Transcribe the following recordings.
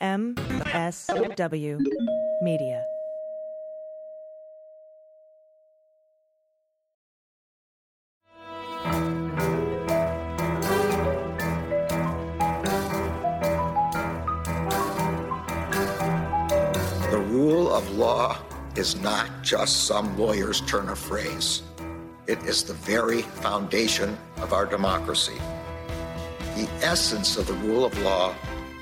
MSW Media. The rule of law is not just some lawyer's turn of phrase. It is the very foundation of our democracy. The essence of the rule of law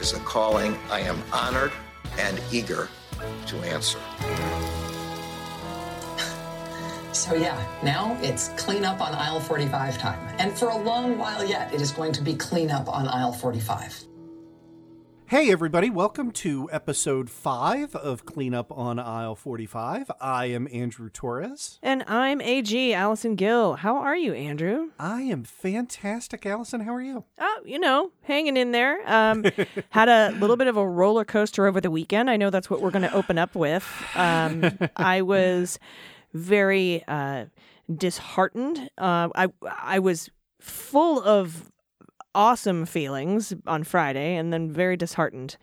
is a calling I am honored and eager to answer. So, yeah, now it's clean up on aisle 45 time. And for a long while yet, it is going to be clean up on aisle 45. Hey, everybody, welcome to episode five of Cleanup on Aisle 45. I am Andrew Torrez. And I'm AG Allison Gill. How are you, Andrew? I am fantastic, Allison. How are you? Oh, you know, hanging in there. Um, had a little bit of a roller coaster over the weekend. I know that's what we're going to open up with. Um, I was very uh, disheartened. Uh, I I was full of awesome feelings on Friday, and then very disheartened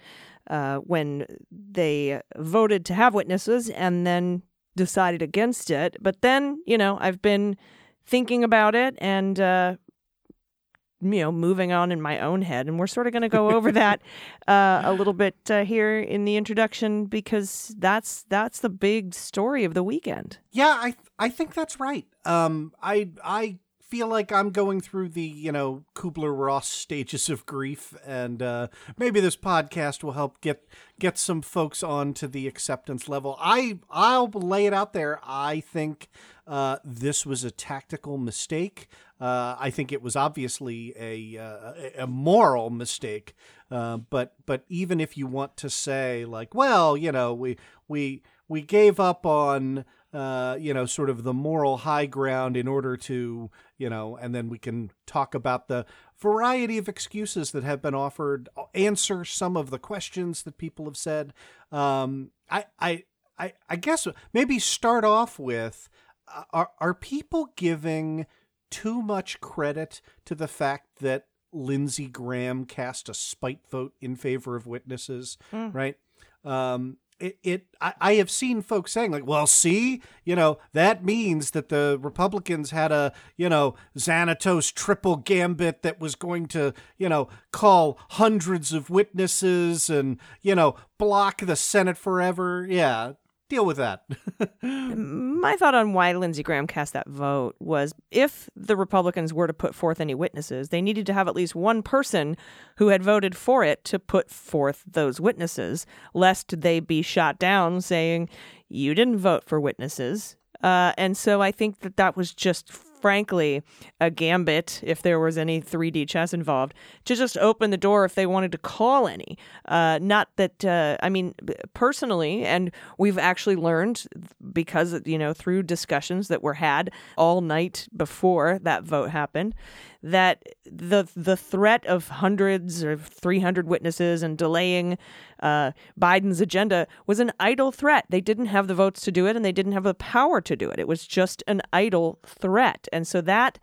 uh, when they voted to have witnesses, and then decided against it. But then, you know, I've been thinking about it and. Uh, you know, moving on in my own head, and we're sort of going to go over that uh, a little bit uh, here in the introduction because that's that's the big story of the weekend. Yeah, I I think that's right. Um, I I feel like I'm going through the you know Kubler Ross stages of grief, and uh, maybe this podcast will help get get some folks on to the acceptance level. I I'll lay it out there. I think uh, this was a tactical mistake. Uh, I think it was obviously a uh, a moral mistake. Uh, but but even if you want to say like, well, you know, we we we gave up on uh, you know sort of the moral high ground in order to you know, and then we can talk about the variety of excuses that have been offered, answer some of the questions that people have said. Um, I I I I guess maybe start off with uh, are are people giving too much credit to the fact that Lindsey Graham cast a spite vote in favor of witnesses, mm. right? Um, it, it I, I have seen folks saying like, well, see, you know, that means that the Republicans had a, you know, Xanatos triple gambit that was going to, you know, call hundreds of witnesses and, you know, block the Senate forever. Yeah, deal with that. My thought on why Lindsey Graham cast that vote was if the Republicans were to put forth any witnesses, they needed to have at least one person who had voted for it to put forth those witnesses, lest they be shot down saying, You didn't vote for witnesses. Uh, and so I think that that was just frankly, a gambit, if there was any 3D chess involved, to just open the door if they wanted to call any. Uh, not that, uh, I mean, personally, and we've actually learned because, you know, through discussions that were had all night before that vote happened, that the the threat of hundreds or 300 witnesses and delaying uh, Biden's agenda was an idle threat. They didn't have the votes to do it, and they didn't have the power to do it. It was just an idle threat, and so that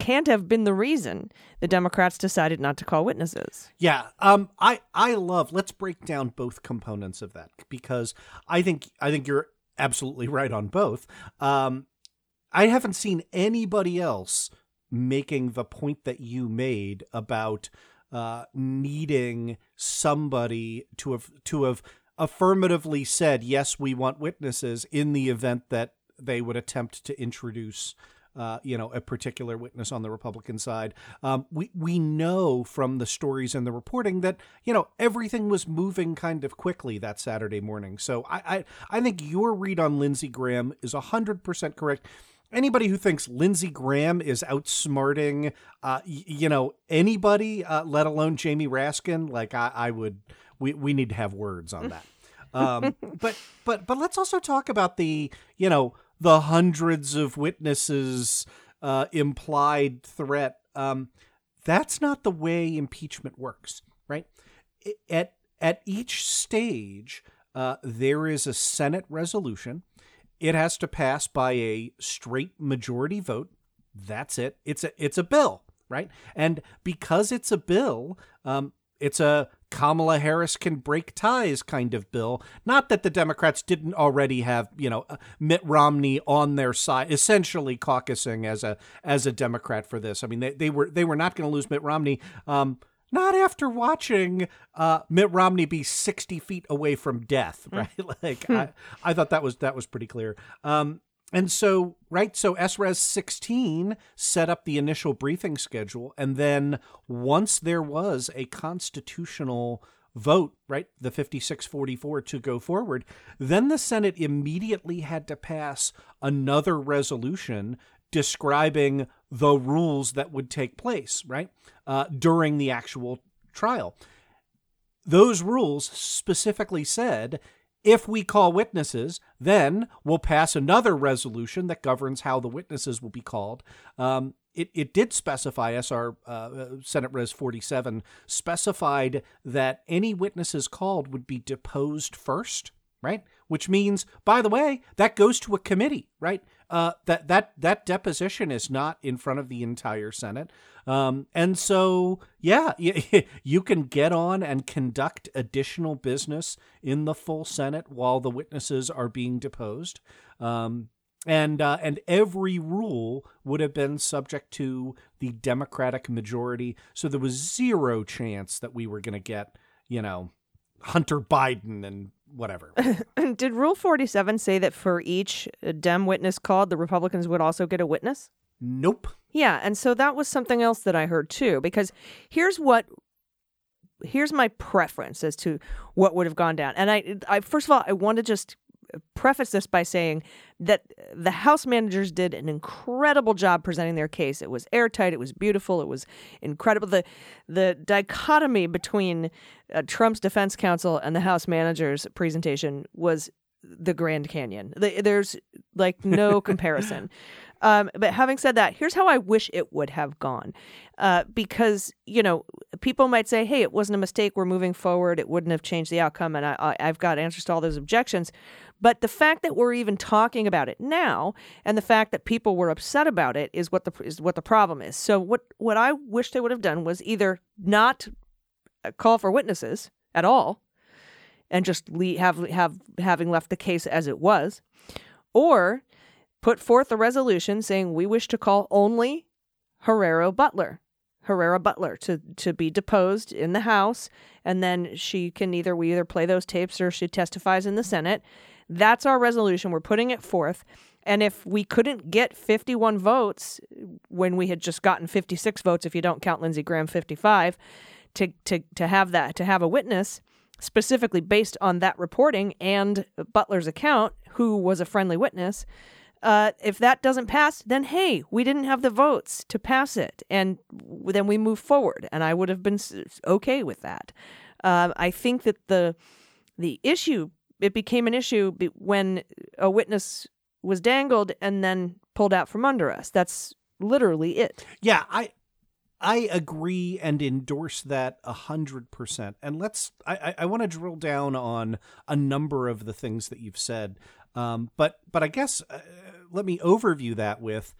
can't have been the reason the Democrats decided not to call witnesses. Yeah, um, I I love. Let's break down both components of that because I think I think you're absolutely right on both. Um, I haven't seen anybody else making the point that you made about uh, needing somebody to have to have affirmatively said yes, we want witnesses in the event that they would attempt to introduce. Uh, you know, a particular witness on the Republican side. Um, we we know from the stories and the reporting that you know everything was moving kind of quickly that Saturday morning. So I I, I think your read on Lindsey Graham is hundred percent correct anybody who thinks Lindsey Graham is outsmarting, uh, y- you know, anybody, uh, let alone Jamie Raskin, like I, I would we we need to have words on that. Um, but but but let's also talk about the you know the hundreds of witnesses uh, implied threat. Um, that's not the way impeachment works, right? At at each stage, uh, there is a Senate resolution. It has to pass by a straight majority vote. That's it. It's a it's a bill, right? And because it's a bill, um, it's a Kamala Harris can break ties kind of bill. Not that the Democrats didn't already have, you know, uh, Mitt Romney on their side, essentially caucusing as a as a Democrat for this. I mean, they, they were they were not going to lose Mitt Romney. Um, not after watching uh, Mitt Romney be sixty feet away from death, right? like I, I thought that was that was pretty clear. Um, and so, right, so SRES 16 set up the initial briefing schedule. And then once there was a constitutional vote, right, the 5644 to go forward, then the Senate immediately had to pass another resolution describing the rules that would take place, right, uh, during the actual trial. Those rules specifically said if we call witnesses, then we'll pass another resolution that governs how the witnesses will be called. Um, it, it did specify, SR uh, Senate Res 47 specified that any witnesses called would be deposed first, right? Which means, by the way, that goes to a committee, right? Uh, that that that deposition is not in front of the entire Senate, um, and so yeah, you, can get on and conduct additional business in the full Senate while the witnesses are being deposed, um, and uh, and every rule would have been subject to the Democratic majority, so there was zero chance that we were going to get you know Hunter Biden and whatever. Did Rule 47 say that for each Dem witness called, the Republicans would also get a witness? Nope. Yeah, and so that was something else that I heard too, because here's what here's my preference as to what would have gone down. And I, I first of all, I want to just preface this by saying that the House managers did an incredible job presenting their case. It was airtight. It was beautiful. It was incredible. The the dichotomy between uh, Trump's defense counsel and the House managers' presentation was the Grand Canyon. The, there's like no comparison. Um, but having said that, here's how I wish it would have gone. Uh, because, you know, people might say, hey, it wasn't a mistake. We're moving forward. It wouldn't have changed the outcome. And I, I've got answers to all those objections. But the fact that we're even talking about it now, and the fact that people were upset about it, is what the is what the problem is. So what what I wish they would have done was either not uh, call for witnesses at all, and just leave, have have having left the case as it was, or put forth a resolution saying we wish to call only Herrera Beutler Herrera Beutler to to be deposed in the House, and then she can either we either play those tapes or she testifies in the Senate, that's our resolution. We're putting it forth. And if we couldn't get 51 votes when we had just gotten 56 votes, if you don't count Lindsey Graham 55, to, to, to have that, to have a witness specifically based on that reporting and Beutler's account, who was a friendly witness, uh, if that doesn't pass, then hey, we didn't have the votes to pass it, and then we move forward. And I would have been okay with that. Uh, I think that the the issue it became an issue when a witness was dangled and then pulled out from under us. That's literally it. Yeah, I I agree and endorse that a hundred percent. And let's I, I want to drill down on a number of the things that you've said. Um, but but I guess uh, let me overview that with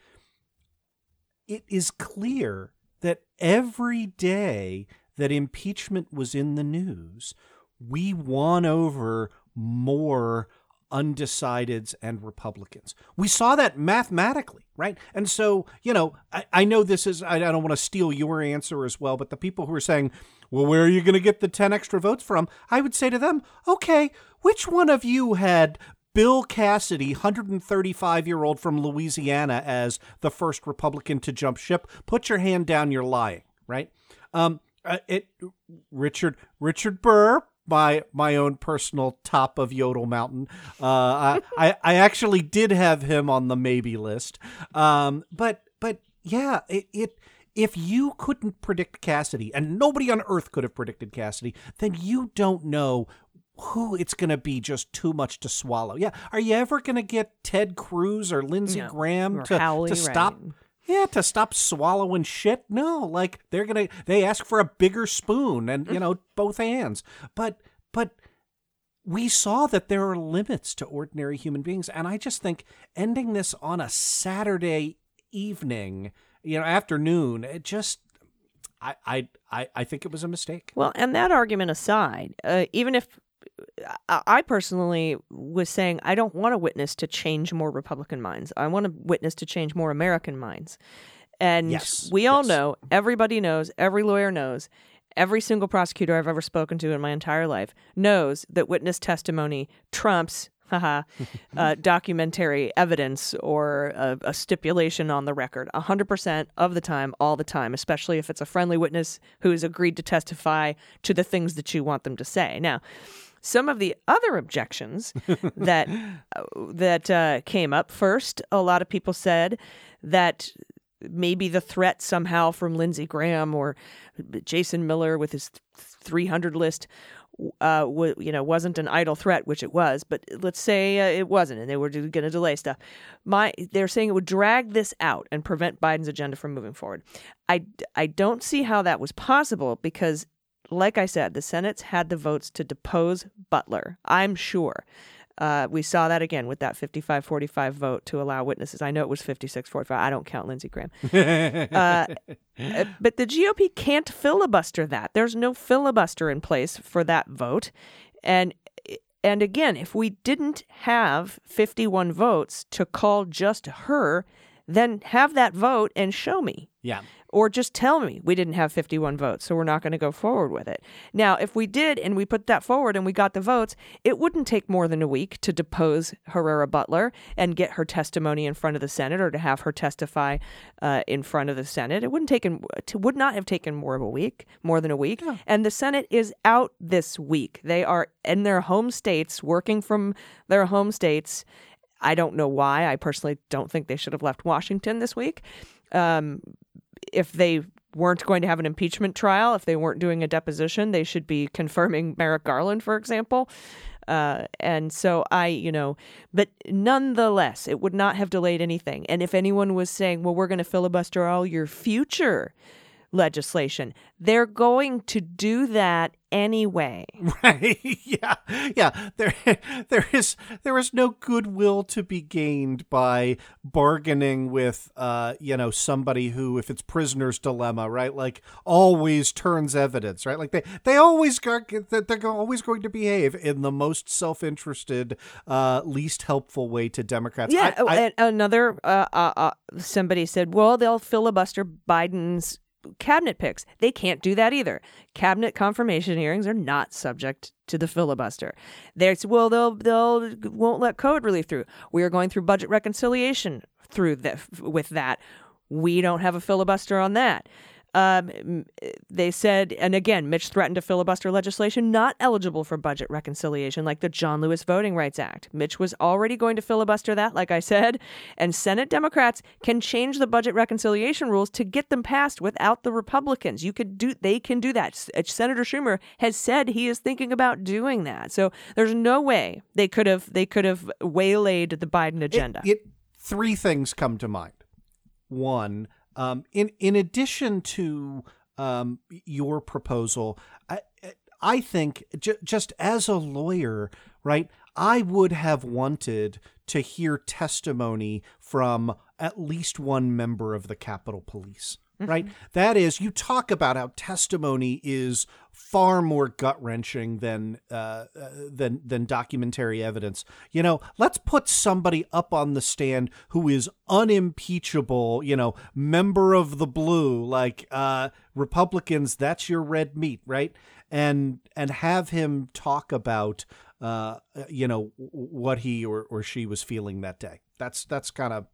it is clear that every day that impeachment was in the news, we won over more undecideds and Republicans. We saw that mathematically, right? And so, you know, I, I know this is, I, I don't want to steal your answer as well, but the people who are saying, well, where are you going to get the 10 extra votes from? I would say to them, okay, which one of you had Bill Cassidy, 135 year old from Louisiana, as the first Republican to jump ship? Put your hand down, you're lying, right? Um, uh, it Richard Richard Burr my my own personal top of Yodel Mountain. Uh, I I actually did have him on the maybe list, um, but but yeah, it, it if you couldn't predict Cassidy, and nobody on earth could have predicted Cassidy, then you don't know who it's going to be just too much to swallow. Yeah. Are you ever going to get Ted Cruz or Lindsey No. Graham Or to, Hawley, to stop? right. Yeah, to stop swallowing shit. No, like they're gonna they ask for a bigger spoon and you know both hands. But but we saw that there are limits to ordinary human beings, and I just think ending this on a Saturday evening, you know, afternoon, it just I I I, I think it was a mistake. Well, and that argument aside, uh, even if I personally was saying I don't want a witness to change more Republican minds, I want a witness to change more American minds. And Yes, we all yes. know, everybody knows, every lawyer knows, every single prosecutor I've ever spoken to in my entire life knows that witness testimony trumps. haha, uh, documentary evidence or a, a stipulation on the record 100% of the time, all the time, especially if it's a friendly witness who has agreed to testify to the things that you want them to say. Now, some of the other objections that uh, that uh, came up first, a lot of people said that maybe the threat somehow from Lindsey Graham or Jason Miller with his 300 list uh, w- you know, wasn't an idle threat, which it was, but let's say uh, it wasn't, and they were going to delay stuff. My, they're saying it would drag this out and prevent Biden's agenda from moving forward. I, I don't see how that was possible because, like I said, the Senate's had the votes to depose Beutler. I'm sure. Uh, we saw that again with that 55 45 vote to allow witnesses. I know it was 56 45. I don't count Lindsey Graham. Uh, uh, but the GOP can't filibuster that. There's no filibuster in place for that vote. And and again, if we didn't have 51 votes to call just her, then have that vote and show me. Yeah. Or just tell me we didn't have 51 votes, so we're not going to go forward with it. Now, if we did and we put that forward and we got the votes, it wouldn't take more than a week to depose Herrera Beutler and get her testimony in front of the Senate or to have her testify uh, in front of the Senate. It wouldn't take it would not have taken more of a week, more than a week. And the Senate is out this week. They are in their home states, working from their home states. I don't know why. I personally don't think they should have left Washington this week. Um, if they weren't going to have an impeachment trial, if they weren't doing a deposition, they should be confirming Merrick Garland, for example. Uh, and so I, you know, but nonetheless, it would not have delayed anything. And if anyone was saying, well, we're going to filibuster all your future legislation, they're going to do that anyway. Right. yeah. Yeah. There there is there is no goodwill to be gained by bargaining with uh, you know, somebody who if it's prisoner's dilemma, right? Like always turns evidence, right? Like they they always that they're always going to behave in the most self-interested uh least helpful way to Democrats. Yeah, I- I- another uh, uh, uh, somebody said, "Well, they'll filibuster Biden's cabinet picks." They can't do that either. Cabinet confirmation hearings are not subject to the filibuster. There's well, they'll they'll won't let COVID relief through. We are going through budget reconciliation through that with that. We don't have a filibuster on that. Um, they said, and again, Mitch threatened to filibuster legislation not eligible for budget reconciliation, like the John Lewis Voting Rights Act. Mitch was already going to filibuster that, like I said, and Senate Democrats can change the budget reconciliation rules to get them passed without the Republicans. You could do, they can do that. Uh, Senator Schumer has said he is thinking about doing that. So there's no way they could have, they could have waylaid the Biden agenda. It, it three things come to mind. One, um, in in addition to um, your proposal, I I think j- just as a lawyer, right? I would have wanted to hear testimony from at least one member of the Capitol Police. Right? That is, you talk about how testimony is far more gut wrenching than uh, uh, than than documentary evidence. You know, let's put somebody up on the stand who is unimpeachable. You know, member of the blue, like uh, Republicans. That's your red meat, right? And and have him talk about uh, you know what he or, or she was feeling that day. That's that's kind of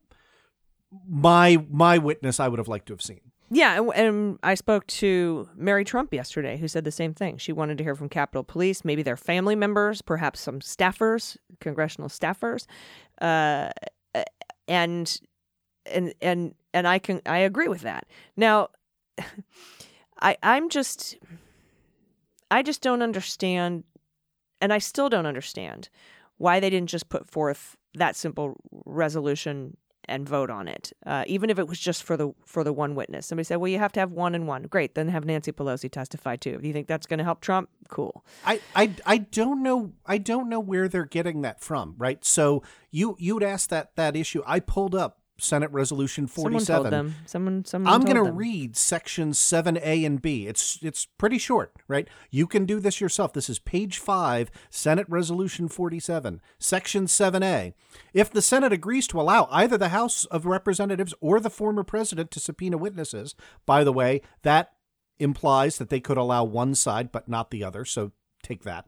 my my witness. I would have liked to have seen. Yeah, and, I spoke to Mary Trump yesterday, who said the same thing. She wanted to hear from Capitol Police, maybe their family members, perhaps some staffers, congressional staffers, uh, and and and and I can I agree with that. Now, I I'm just I just don't understand and I still don't understand why they didn't just put forth that simple resolution and vote on it, uh, even if it was just for the for the one witness. Somebody said, "Well, you have to have one and one." Great, then have Nancy Pelosi testify too. Do you think that's going to help Trump? Cool. I, I I don't know I don't know where they're getting that from, right? So you you'd asked that that issue. I pulled up Senate Resolution 47. Someone told them. Someone, someone I'm going to read sections 7A and B. It's it's pretty short, right? You can do this yourself. This is page 5, Senate Resolution 47, section 7A. If the Senate agrees to allow either the House of Representatives or the former president to subpoena witnesses, by the way, that implies that they could allow one side but not the other, so take that.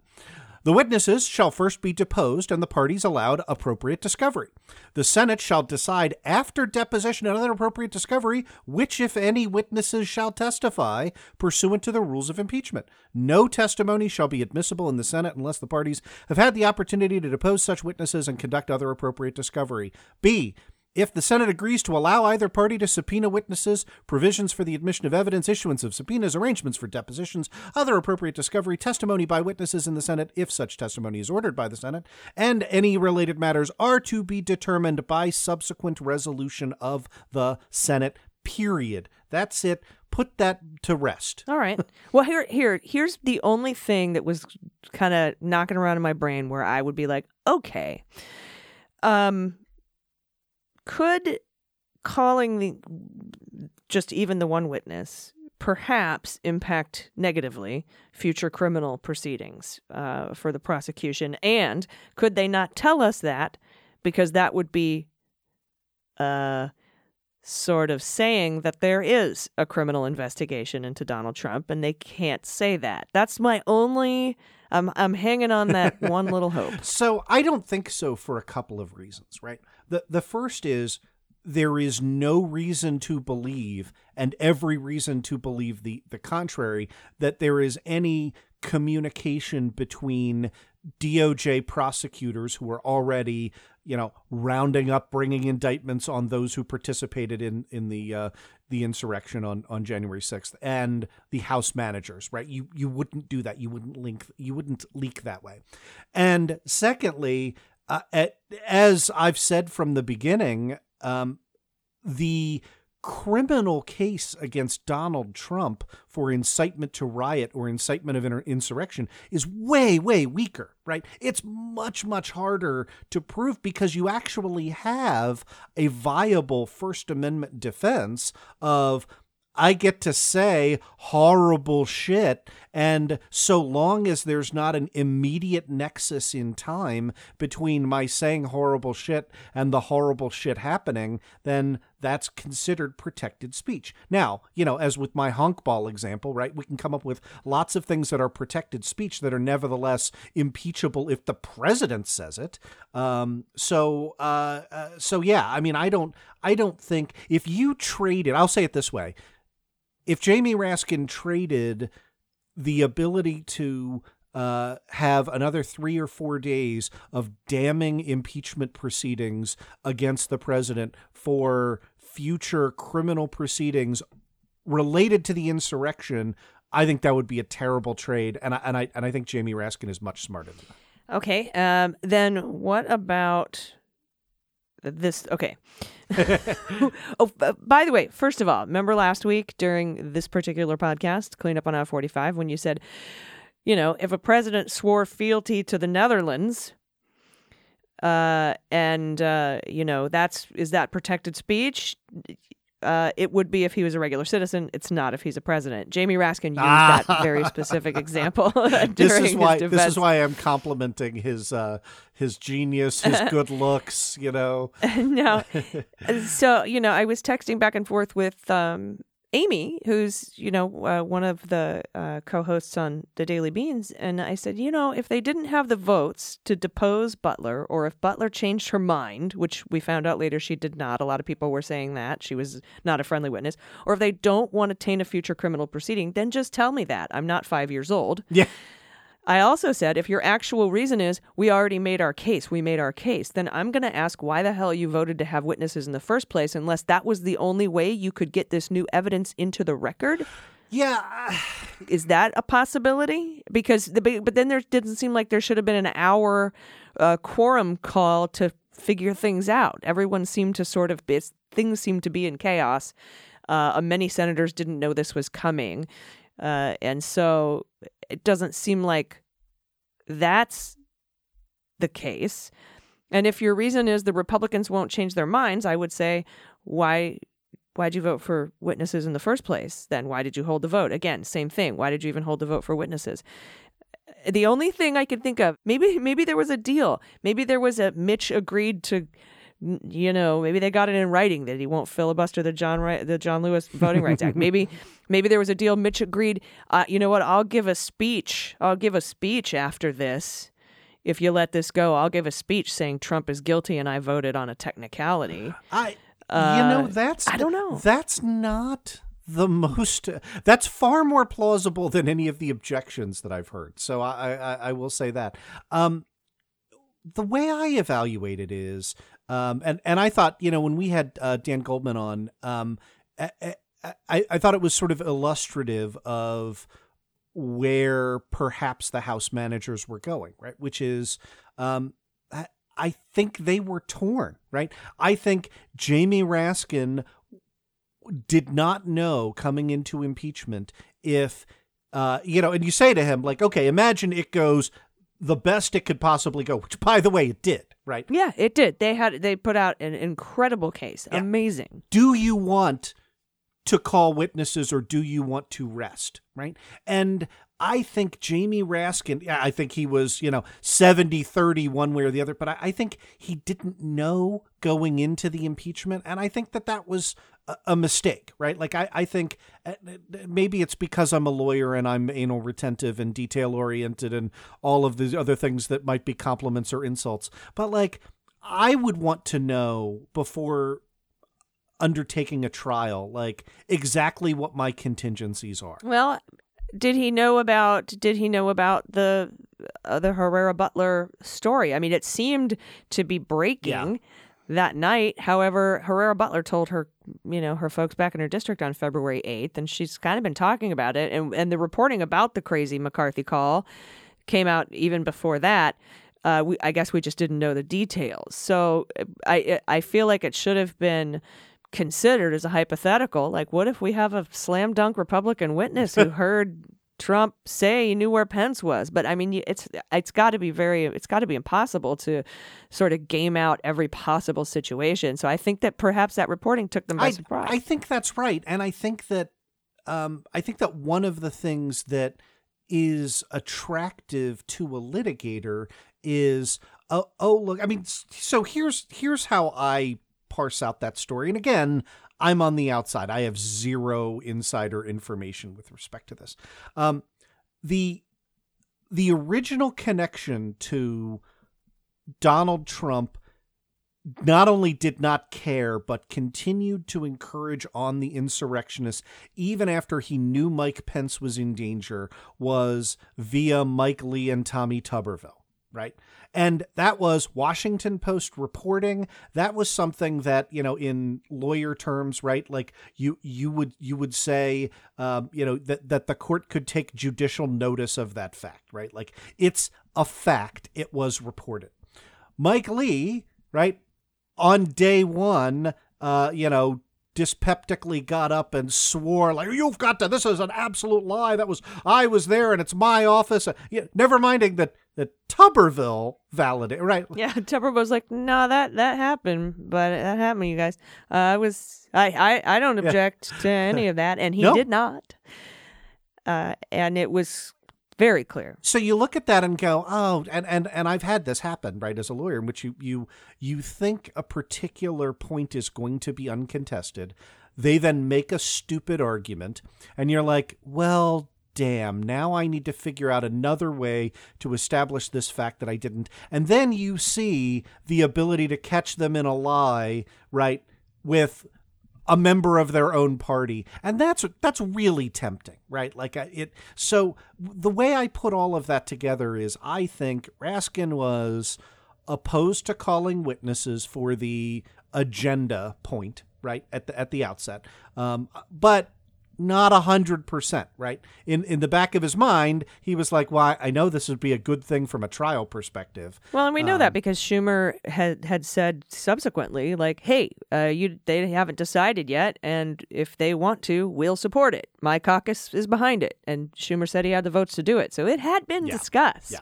The witnesses shall first be deposed and the parties allowed appropriate discovery. The Senate shall decide after deposition and other appropriate discovery which, if any, witnesses shall testify pursuant to the rules of impeachment. No testimony shall be admissible in the Senate unless the parties have had the opportunity to depose such witnesses and conduct other appropriate discovery. B. If the Senate agrees to allow either party to subpoena witnesses, provisions for the admission of evidence, issuance of subpoenas, arrangements for depositions, other appropriate discovery, testimony by witnesses in the Senate, if such testimony is ordered by the Senate, and any related matters are to be determined by subsequent resolution of the Senate, period. That's it. Put that to rest. All right. Well, here, here, here's the only thing that was kind of knocking around in my brain where I would be like, okay, um, could calling the just even the one witness perhaps impact negatively future criminal proceedings uh, for the prosecution? And could they not tell us that because that would be uh, sort of saying that there is a criminal investigation into Donald Trump and they can't say that? That's my only I'm I'm hanging on that one little hope. So I don't think so for a couple of reasons, right? The the first is there is no reason to believe and every reason to believe the the contrary that there is any communication between DOJ prosecutors who are already, you know, rounding up, bringing indictments on those who participated in in the uh, the insurrection on on January sixth, and the House managers. Right? You you wouldn't do that. You wouldn't link. You wouldn't leak that way. And secondly, uh, at, as I've said from the beginning, um, the criminal case against Donald Trump for incitement to riot or incitement of insurrection is way, way weaker, right? It's much, much harder to prove because you actually have a viable First Amendment defense of I get to say horrible shit. And so long as there's not an immediate nexus in time between my saying horrible shit and the horrible shit happening, then that's considered protected speech. Now, you know, as with my honkball example, right, we can come up with lots of things that are protected speech that are nevertheless impeachable if the president says it. Um, so, uh, uh, so yeah, I mean, I don't, I don't think if you traded, I'll say it this way if Jamie Raskin traded the ability to uh, have another three or four days of damning impeachment proceedings against the president for future criminal proceedings related to the insurrection, I think that would be a terrible trade, and I and I and I think Jamie Raskin is much smarter than that. Okay. Um, then what about this? Okay. oh, by the way, first of all, remember last week during this particular podcast, Clean Up on Aisle 45, when you said, you know, if a president swore fealty to the Netherlands, uh, and, uh, you know, that's, is that protected speech? Uh, it would be if he was a regular citizen. It's not if he's a president. Jamie Raskin used that very specific example. during This is his why this is why I'm complimenting his uh, his genius, his good looks. You know, no. so, you know, I was texting back and forth with um, Amy, who's, you know, uh, one of the uh, co hosts on the Daily Beans. And I said, you know, if they didn't have the votes to depose Beutler, or if Beutler changed her mind, which we found out later she did not, a lot of people were saying that she was not a friendly witness, or if they don't want to taint a future criminal proceeding, then just tell me that. I'm not five years old. yeah. I also said if your actual reason is we already made our case, we made our case, then I'm going to ask why the hell you voted to have witnesses in the first place unless that was the only way you could get this new evidence into the record. Yeah. Is that a possibility? Because the but then there didn't seem like there should have been an hour uh, quorum call to figure things out. Everyone seemed to sort of things seemed to be in chaos. Uh, many senators didn't know this was coming, uh, and so it doesn't seem like that's the case. And if your reason is the Republicans won't change their minds, I would say, why why'd you vote for witnesses in the first place? Then why did you hold the vote? Again, same thing. Why did you even hold the vote for witnesses? The only thing I could think of, maybe maybe there was a deal. Maybe there was a Mitch agreed to you know, maybe they got it in writing that he won't filibuster the John the John Lewis Voting Rights Act. Maybe maybe there was a deal. Mitch agreed. Uh, you know what? I'll give a speech. I'll give a speech after this. If you let this go, I'll give a speech saying Trump is guilty and I voted on a technicality. I, uh, you know, that's I don't know. That's not the most. That's far more plausible than any of the objections that I've heard. So I I, I will say that. Um, the way I evaluate it is um, and and I thought, you know, when we had uh, Dan Goldman on, um, I, I, I thought it was sort of illustrative of where perhaps the House managers were going, right? Which is, um, I, I think they were torn, right? I think Jamie Raskin did not know coming into impeachment if uh, you know, and you say to him, like, okay, imagine it goes the best it could possibly go, which by the way, it did right? Yeah, it did. They had they put out an incredible case. Yeah. Amazing. Do you want to call witnesses or do you want to rest, right? And I think Jamie Raskin, I think he was, you know, 70 30 one way or the other, but I, I, think he didn't know going into the impeachment. And I think that that was a, a mistake, right? Like, I, I think uh, maybe it's because I'm a lawyer and I'm anal retentive and detail oriented and all of these other things that might be compliments or insults. But like, I would want to know before undertaking a trial like exactly what my contingencies are well did he know about did he know about the uh, the Herrera Beutler story? I mean, it seemed to be breaking yeah. that night. However, Herrera Beutler told her, you know, her folks back in her district on February 8th and she's kind of been talking about it and and the reporting about the crazy McCarthy call came out even before that. Uh, we, I guess we just didn't know the details. So I I feel like it should have been considered as a hypothetical. Like, what if we have a slam dunk Republican witness who heard Trump say he knew where Pence was? But I mean, it's it's got to be very it's got to be impossible to sort of game out every possible situation. So I think that perhaps that reporting took them by I, surprise. I think that's right, and I think that um, I think that one of the things that is attractive to a litigator is oh, oh look i mean so here's here's how i parse out that story. And again, I'm on the outside. I have zero insider information with respect to this. Um, the the original connection to Donald Trump not only did not care, but continued to encourage on the insurrectionists even after he knew Mike Pence was in danger, was via Mike Lee and Tommy Tuberville right? And that was Washington Post reporting. That was something that you know, in lawyer terms, right? Like you you would you would say, um, you know, that that the court could take judicial notice of that fact, right? Like it's a fact. It was reported. Mike Lee, right, on day one, uh, you know, dyspeptically got up and swore like you've got to this is an absolute lie. That was i was there and it's my office. Yeah, never minding that that tuberville validated right? Yeah tuberville was like no that that happened but that happened you guys. Uh, i was i i, I don't object yeah. to any of that and he did not. Uh, and it was very clear. So you look at that and go, oh, and and and I've had this happen, right, as a lawyer, in which you you you think a particular point is going to be uncontested. They then make a stupid argument, and you're like, well, damn, now I need to figure out another way to establish this fact that I didn't. And then you see the ability to catch them in a lie, right, with a member of their own party, and that's that's really tempting, right? Like uh, it. So the way I put all of that together is, I think Raskin was opposed to calling witnesses for the agenda point, right at the at the outset, um, but not a hundred percent, right? In in the back of his mind, he was like, "Well, I know this would be a good thing from a trial perspective." Well, and we know um, that because Schumer had had said subsequently, like, "Hey, uh, you they haven't decided yet, and if they want to, we'll support it. My caucus is behind it." And Schumer said he had the votes to do it, so it had been yeah. discussed. Yeah.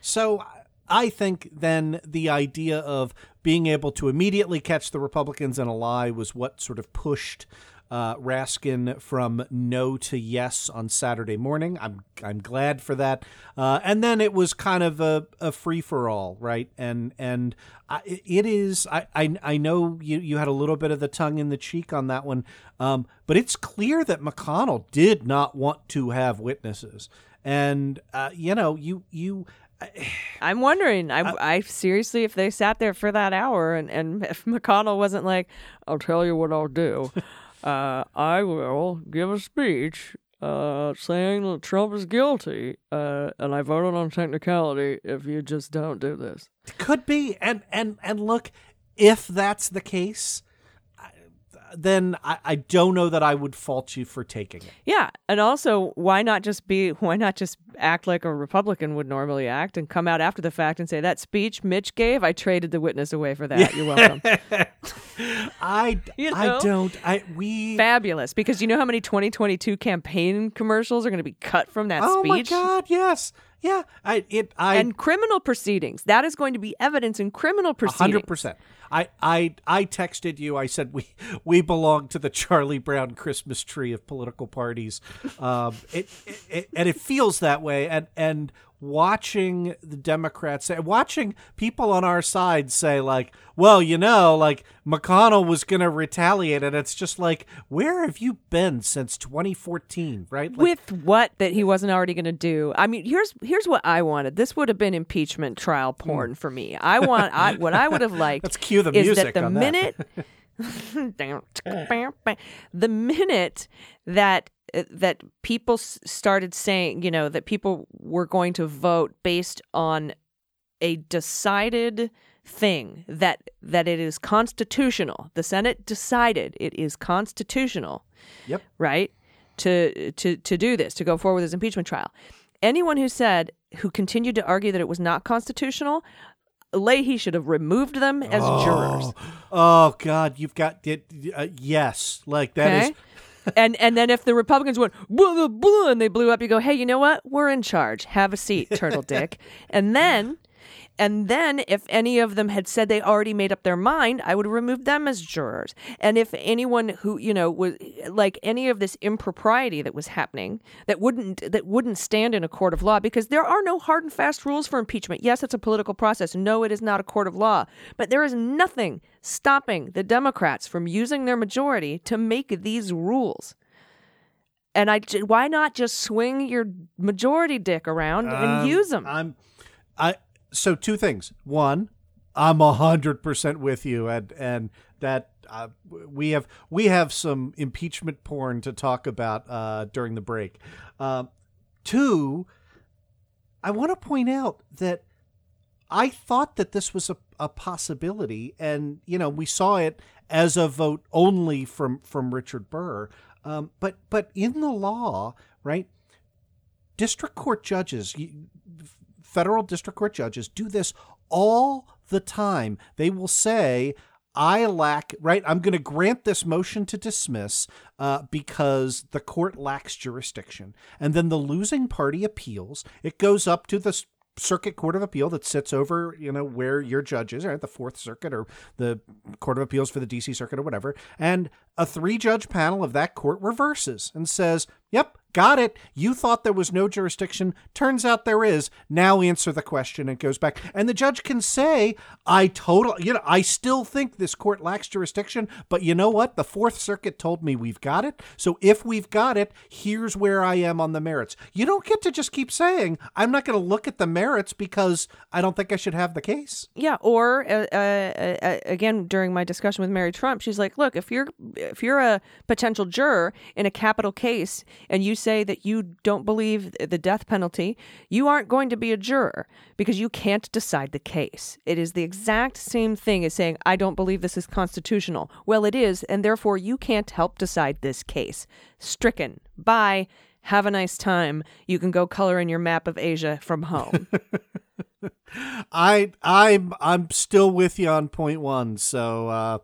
So I think then the idea of being able to immediately catch the Republicans in a lie was what sort of pushed uh, Raskin from no to yes on Saturday morning. I'm I'm glad for that. Uh, and then it was kind of a, a free for all, right? And and I, it is. I, I I know you you had a little bit of the tongue in the cheek on that one, um, but it's clear that McConnell did not want to have witnesses. And uh, you know you you I'm wondering. I, I, I, seriously, if they sat there for that hour and, and if McConnell wasn't like, I'll tell you what I'll do uh, I will give a speech uh, saying that Trump is guilty, uh, and I voted on technicality if you just don't do this. Could be, and and and look, if that's the case, then I, I don't know that I would fault you for taking it. Yeah, and also why not just be why not just act like a Republican would normally act and come out after the fact and say that speech Mitch gave, I traded the witness away for that. You're welcome. I you know? I don't I we fabulous because you know how many 2022 campaign commercials are going to be cut from that oh speech. Oh my god, yes. Yeah, I it I and criminal proceedings. That is going to be evidence in criminal proceedings. Hundred percent. I, I I texted you. I said we we belong to the Charlie Brown Christmas tree of political parties. Um, it, it, it, and it feels that way. And and watching the Democrats say, watching people on our side say, like, well, you know, like McConnell was going to retaliate. And it's just like, where have you been since 2014, right? Like, With what that he wasn't already going to do? I mean, here's here's what I wanted. This would have been impeachment trial hmm. porn for me. I want I, what I would have liked. Let's cue the music. Is that the minute. the minute that that people started saying, you know, that people were going to vote based on a decided thing that that it is constitutional. The Senate decided it is constitutional. Yep. Right? To to to do this, to go forward with this impeachment trial. Anyone who said who continued to argue that it was not constitutional, Leahy should have removed them as oh, jurors. Oh God, you've got it. Uh, yes, like that okay? is and and then if the Republicans went blah, blah, blah, and they blew up, you go, hey, you know what? We're in charge. Have a seat, Turtle Dick. and then and then, if any of them had said they already made up their mind, I would remove them as jurors. And if anyone who, you know, was like any of this impropriety that was happening that wouldn't that wouldn't stand in a court of law because there are no hard and fast rules for impeachment. Yes, it's a political process. No, it is not a court of law. But there is nothing stopping the Democrats from using their majority to make these rules. And I, why not just swing your majority dick around and um, use them? I'm, I, so two things. One, I'm a hundred percent with you, and and that uh, we have we have some impeachment porn to talk about uh, during the break. Uh, two, I want to point out that I thought that this was a, a possibility, and you know we saw it as a vote only from from Richard Burr. Um, but but in the law, right? District court judges, federal district court judges do this all the time. They will say, I lack, right? I'm going to grant this motion to dismiss uh, because the court lacks jurisdiction. And then the losing party appeals. It goes up to the circuit court of appeal that sits over, you know, where your judge is, right? The Fourth Circuit or the Court of Appeals for the DC Circuit or whatever. And a three judge panel of that court reverses and says, Yep, got it. You thought there was no jurisdiction. Turns out there is. Now answer the question. It goes back. And the judge can say, I totally, you know, I still think this court lacks jurisdiction, but you know what? The Fourth Circuit told me we've got it. So if we've got it, here's where I am on the merits. You don't get to just keep saying, I'm not going to look at the merits because I don't think I should have the case. Yeah, or uh, uh, uh, again during my discussion with Mary Trump, she's like, "Look, if you're if you're a potential juror in a capital case and you say that you don't believe the death penalty, you aren't going to be a juror because you can't decide the case. It is the exact same thing as saying, I don't believe this is constitutional. Well, it is, and therefore you can't help decide this case. Stricken. Bye. Have a nice time. You can go color in your map of Asia from home. I I'm I'm still with you on point one. So uh,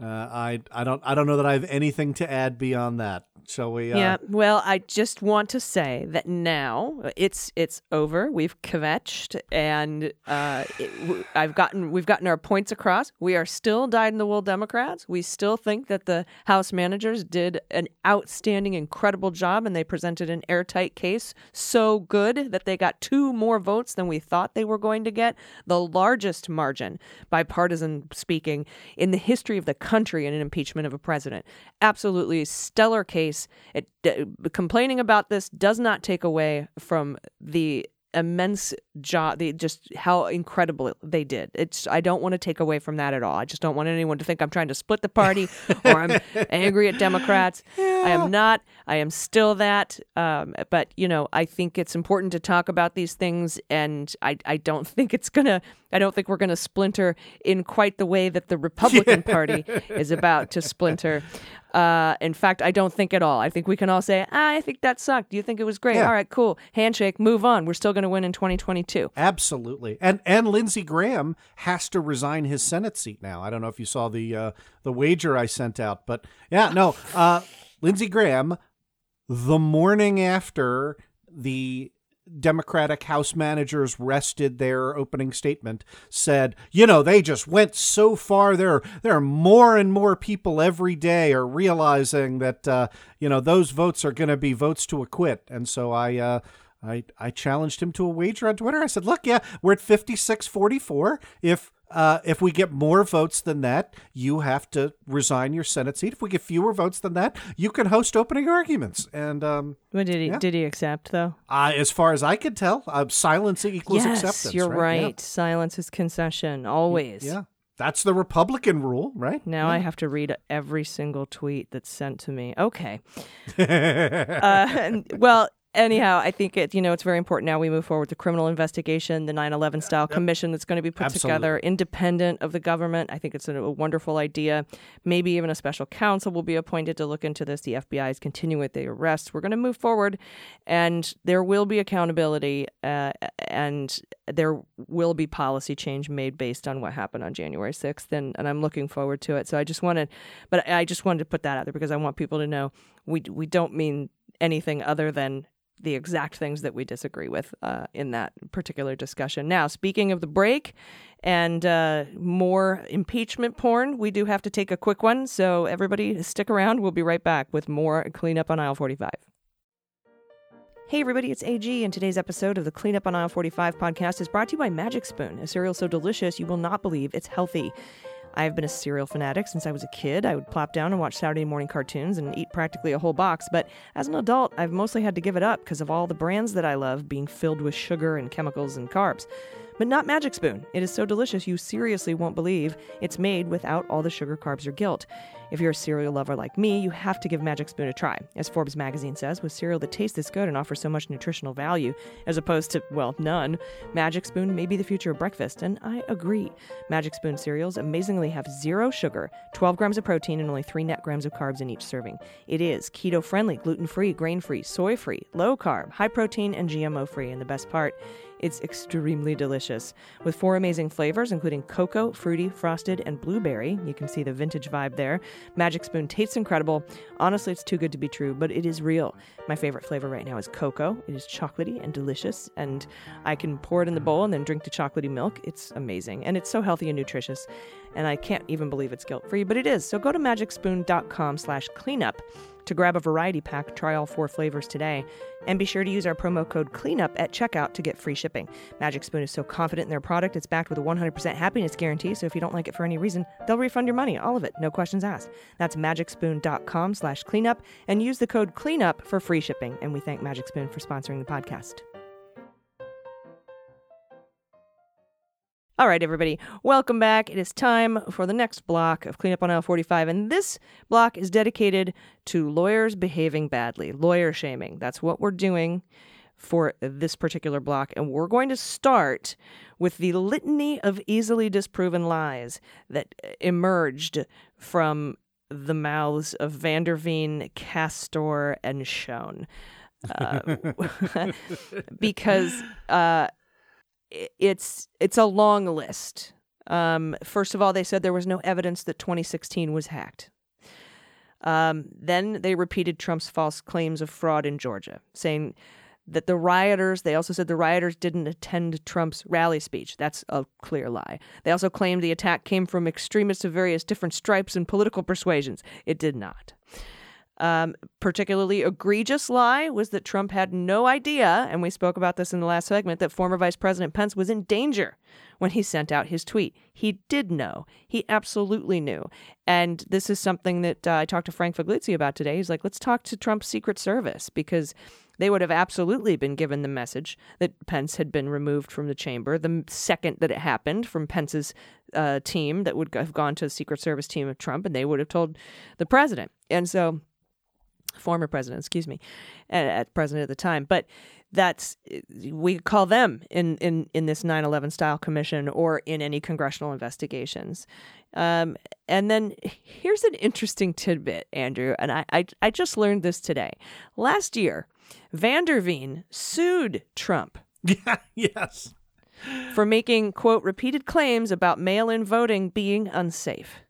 uh, I I don't I don't know that I have anything to add beyond that. Shall we? Uh... Yeah. Well, I just want to say that now it's it's over. We've kvetched, and uh, it, I've gotten we've gotten our points across. We are still dyed in the wool Democrats. We still think that the House managers did an outstanding, incredible job, and they presented an airtight case so good that they got two more votes than we thought they were going to get, the largest margin, bipartisan speaking, in the history of the country in an impeachment of a president. Absolutely stellar case case. It, uh, complaining about this does not take away from the immense job the just how incredible they did it's i don't want to take away from that at all i just don't want anyone to think i'm trying to split the party or i'm angry at democrats yeah. i am not i am still that um, but you know i think it's important to talk about these things and i, I don't think it's gonna i don't think we're gonna splinter in quite the way that the republican party is about to splinter uh, in fact, I don't think at all. I think we can all say, ah, I think that sucked. Do you think it was great? Yeah. All right, cool. Handshake, move on. We're still going to win in 2022. Absolutely. And and Lindsey Graham has to resign his Senate seat now. I don't know if you saw the uh, the wager I sent out, but yeah, no. Uh, Lindsey Graham, the morning after the Democratic House managers rested their opening statement said, you know, they just went so far. There, there are more and more people every day are realizing that, uh, you know, those votes are going to be votes to acquit. And so I, uh, I, I challenged him to a wager on Twitter. I said, look, yeah, we're at 56 44. If uh, if we get more votes than that, you have to resign your Senate seat. If we get fewer votes than that, you can host opening arguments. And um, did he yeah. did he accept though? Uh, as far as I could tell, uh, silence equals yes, acceptance. You're right. right. Yeah. Silence is concession always. Yeah. That's the Republican rule, right? Now yeah. I have to read every single tweet that's sent to me. Okay. uh, well, anyhow, I think it, you know, it's very important now we move forward to criminal investigation, the 9/11 style yep. commission that's going to be put Absolutely. together, independent of the government. I think it's a, a, wonderful idea. Maybe even a special counsel will be appointed to look into this. The FBI is continuing with the arrests. We're going to move forward, and there will be accountability, uh, and there will be policy change made based on what happened on January 6th, and, and I'm looking forward to it. So I just wanted, but I just wanted to put that out there because I want people to know we we don't mean anything other than the exact things that we disagree with uh, in that particular discussion. Now, speaking of the break and uh, more impeachment porn, we do have to take a quick one. So, everybody, stick around. We'll be right back with more cleanup on aisle 45. Hey everybody, it's AG, and today's episode of the Cleanup on Aisle 45 podcast is brought to you by Magic Spoon, a cereal so delicious you will not believe it's healthy. I've been a cereal fanatic since I was a kid. I would plop down and watch Saturday morning cartoons and eat practically a whole box, but as an adult, I've mostly had to give it up because of all the brands that I love being filled with sugar and chemicals and carbs. But not Magic Spoon. It is so delicious you seriously won't believe it's made without all the sugar, carbs, or guilt. If you're a cereal lover like me, you have to give Magic Spoon a try. As Forbes magazine says, with cereal that tastes this good and offers so much nutritional value, as opposed to, well, none, Magic Spoon may be the future of breakfast, and I agree. Magic Spoon cereals amazingly have zero sugar, 12 grams of protein, and only 3 net grams of carbs in each serving. It is keto friendly, gluten free, grain free, soy free, low carb, high protein, and GMO free, and the best part, it's extremely delicious. With four amazing flavors, including cocoa, fruity, frosted, and blueberry. You can see the vintage vibe there. Magic Spoon tastes incredible. Honestly, it's too good to be true, but it is real. My favorite flavor right now is cocoa. It is chocolatey and delicious, and I can pour it in the bowl and then drink the chocolatey milk. It's amazing, and it's so healthy and nutritious. And I can't even believe it's guilt-free, but it is. So go to magicspoon.com slash cleanup To grab a variety pack, try all four flavors today. And be sure to use our promo code CLEANUP at checkout to get free shipping. Magic Spoon is so confident in their product, it's backed with a 100% happiness guarantee, so if you don't like it for any reason, they'll refund your money, all of it, no questions asked. That's magicspoon.com slash cleanup and use the code CLEANUP for free shipping. And we thank Magic Spoon for sponsoring the podcast. All right, everybody, welcome back. It is time for the next block of Cleanup on Aisle 45. And this block is dedicated to lawyers behaving badly, lawyer shaming. That's what we're doing for this particular block. And we're going to start with the litany of easily disproven lies that emerged from the mouths of Vanderveen, Castor, and Schoen. Uh, because uh, it's it's a long list. Um, first of all, they said there was no evidence that 2016 was hacked. Um, then they repeated Trump's false claims of fraud in Georgia, saying that the rioters, they also said the rioters didn't attend Trump's rally speech. That's a clear lie. They also claimed the attack came from extremists of various different stripes and political persuasions. It did not. Um, particularly egregious lie was that Trump had no idea, and we spoke about this in the last segment, that former Vice President Pence was in danger when he sent out his tweet. He did know. He absolutely knew. And this is something that uh, I talked to Frank Figliuzzi about today. He's like, let's talk to Trump's Secret Service because they would have absolutely been given the message that Pence had been removed from the chamber the second that it happened from Pence's uh, team that would have gone to the Secret Service team of Trump, and they would have told the president. And so former president, excuse me, at president at the time. But that's we call them in in in this 9/11 style commission or in any congressional investigations. Um, and then here's an interesting tidbit, Andrew, and I, I I just learned this today. Last year, Vanderveen sued Trump. Yeah. Yes. For making quote repeated claims about mail-in voting being unsafe.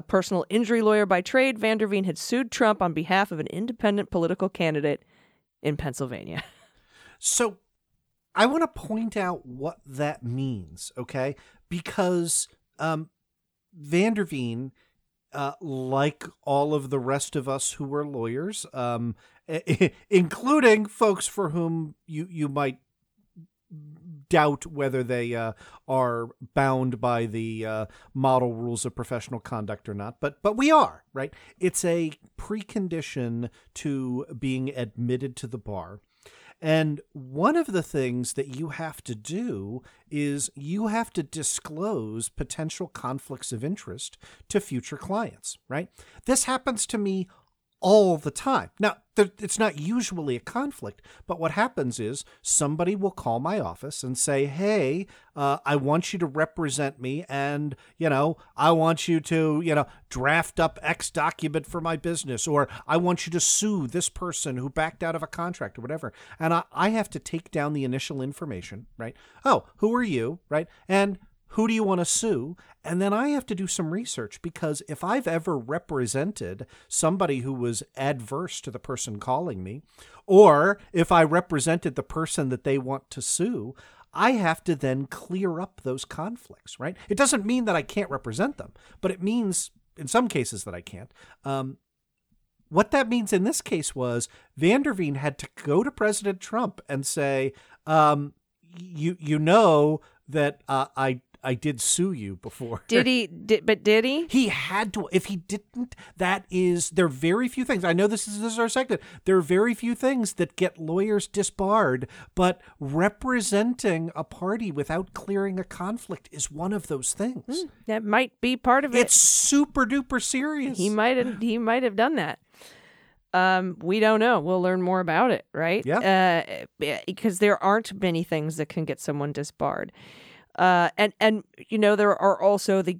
A personal injury lawyer by trade, Vanderveen had sued Trump on behalf of an independent political candidate in Pennsylvania. So I want to point out what that means, okay? Because um, Vanderveen, uh, like all of the rest of us who were lawyers, um, including folks for whom you, you might doubt whether they uh, are bound by the uh, model rules of professional conduct or not, but but we are right. It's a precondition to being admitted to the bar. And one of the things that you have to do is you have to disclose potential conflicts of interest to future clients, right? This happens to me all the time. Now, it's not usually a conflict, but what happens is somebody will call my office and say, Hey, uh, I want you to represent me, and, you know, I want you to, you know, draft up X document for my business, or I want you to sue this person who backed out of a contract or whatever. And I, I have to take down the initial information, right? Oh, who are you, right? And who do you want to sue? And then I have to do some research because if I've ever represented somebody who was adverse to the person calling me, or if I represented the person that they want to sue, I have to then clear up those conflicts, right? It doesn't mean that I can't represent them, but it means in some cases that I can't. Um, what that means in this case was Vanderveen had to go to President Trump and say, um, "You you know that uh, I I did sue you before. Did he? Did, but did he? He had to. If he didn't, that is there are very few things. I know this is this is our segment. There are very few things that get lawyers disbarred, but representing a party without clearing a conflict is one of those things. Mm, that might be part of it. It's super duper serious. He might have. He might have done that. Um, we don't know. We'll learn more about it, right? Yeah. Uh, because there aren't many things that can get someone disbarred. Uh, and and you know there are also the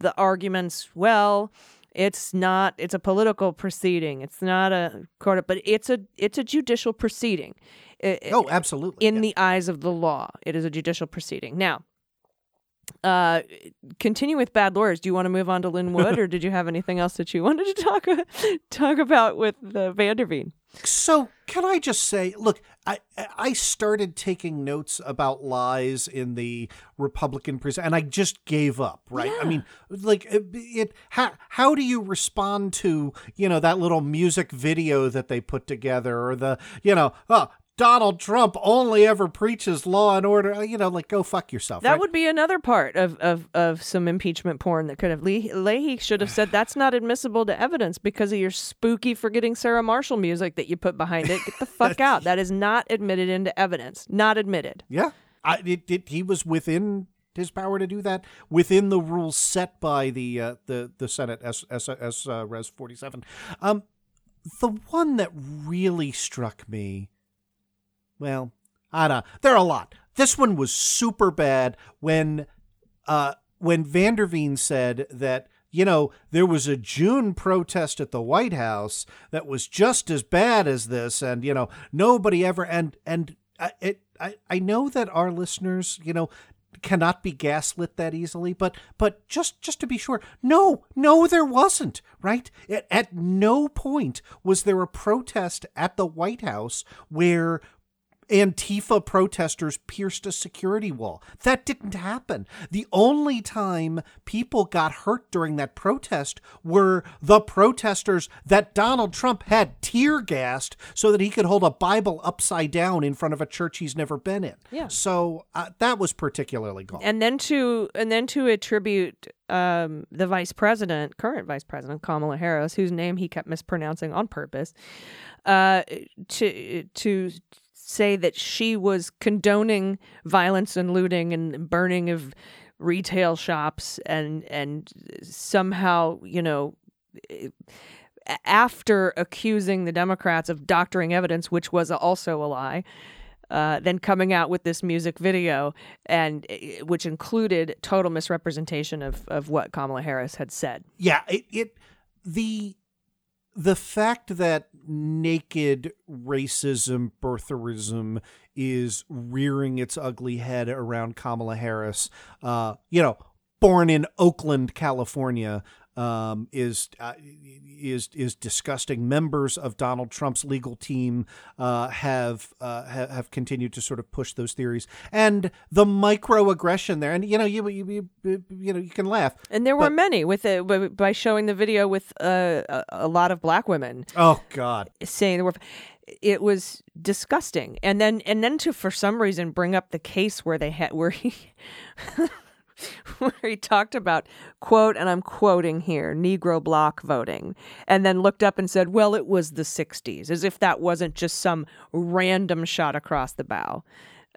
the arguments. Well, it's not. It's a political proceeding. It's not a court, but it's a it's a judicial proceeding. oh, absolutely. In yeah. the eyes of the law, it is a judicial proceeding. Now, uh, continue with bad lawyers. Do you want to move on to Lin Wood, or did you have anything else that you wanted to talk talk about with uh, Vanderveen? So can I just say, look, I I started taking notes about lies in the Republican prison, and I just gave up. Right? I mean, like it, it. How how do you respond to you know that little music video that they put together, or the you know oh, Donald Trump only ever preaches law and order. You know, like go fuck yourself. That right? would be another part of, of, of some impeachment porn that could have Lee, Leahy should have said that's not admissible to evidence because of your spooky forgetting Sarah Marshall music that you put behind it. Get the fuck out. That is not admitted into evidence. Not admitted. Yeah, I, it, it, he was within his power to do that within the rules set by the uh, the the Senate as as as uh, Res forty seven. Um, the one that really struck me, well, I don't. There are a lot. This one was super bad when uh when Vanderveen said that you know, there was a June protest at the White House that was just as bad as this, and you know, nobody ever and and I, it. I I know that our listeners, you know, cannot be gaslit that easily, but but just just to be sure, no, no, there wasn't. Right? At, at no point was there a protest at the White House where Antifa protesters pierced a security wall. That didn't happen. The only time people got hurt during that protest were the protesters that Donald Trump had tear gassed so that he could hold a Bible upside down in front of a church he's never been in. Yeah. So uh, that was particularly gone. And then to and then to attribute um, the vice president, current vice president Kamala Harris, whose name he kept mispronouncing on purpose, uh, to to say that she was condoning violence and looting and burning of retail shops and and somehow you know after accusing the democrats of doctoring evidence which was also a lie uh, then coming out with this music video and eh, which included total misrepresentation of, of what kamala harris had said. Yeah, it, it the the fact that naked racism, birtherism is rearing its ugly head around Kamala Harris, uh, you know, born in Oakland, California, um, is uh, is is disgusting. Members of Donald Trump's legal team uh, have uh, ha- have continued to sort of push those theories, and the microaggression there. And you know, you you, you, you know, you can laugh. and there were But- many with it by- by showing the video with uh, a, a lot of black women Oh God. saying there were it was disgusting and then and then to for some reason bring up the case where they had where he where he talked about quote and i'm quoting here negro block voting and then looked up and said well it was the 60s as if that wasn't just some random shot across the bow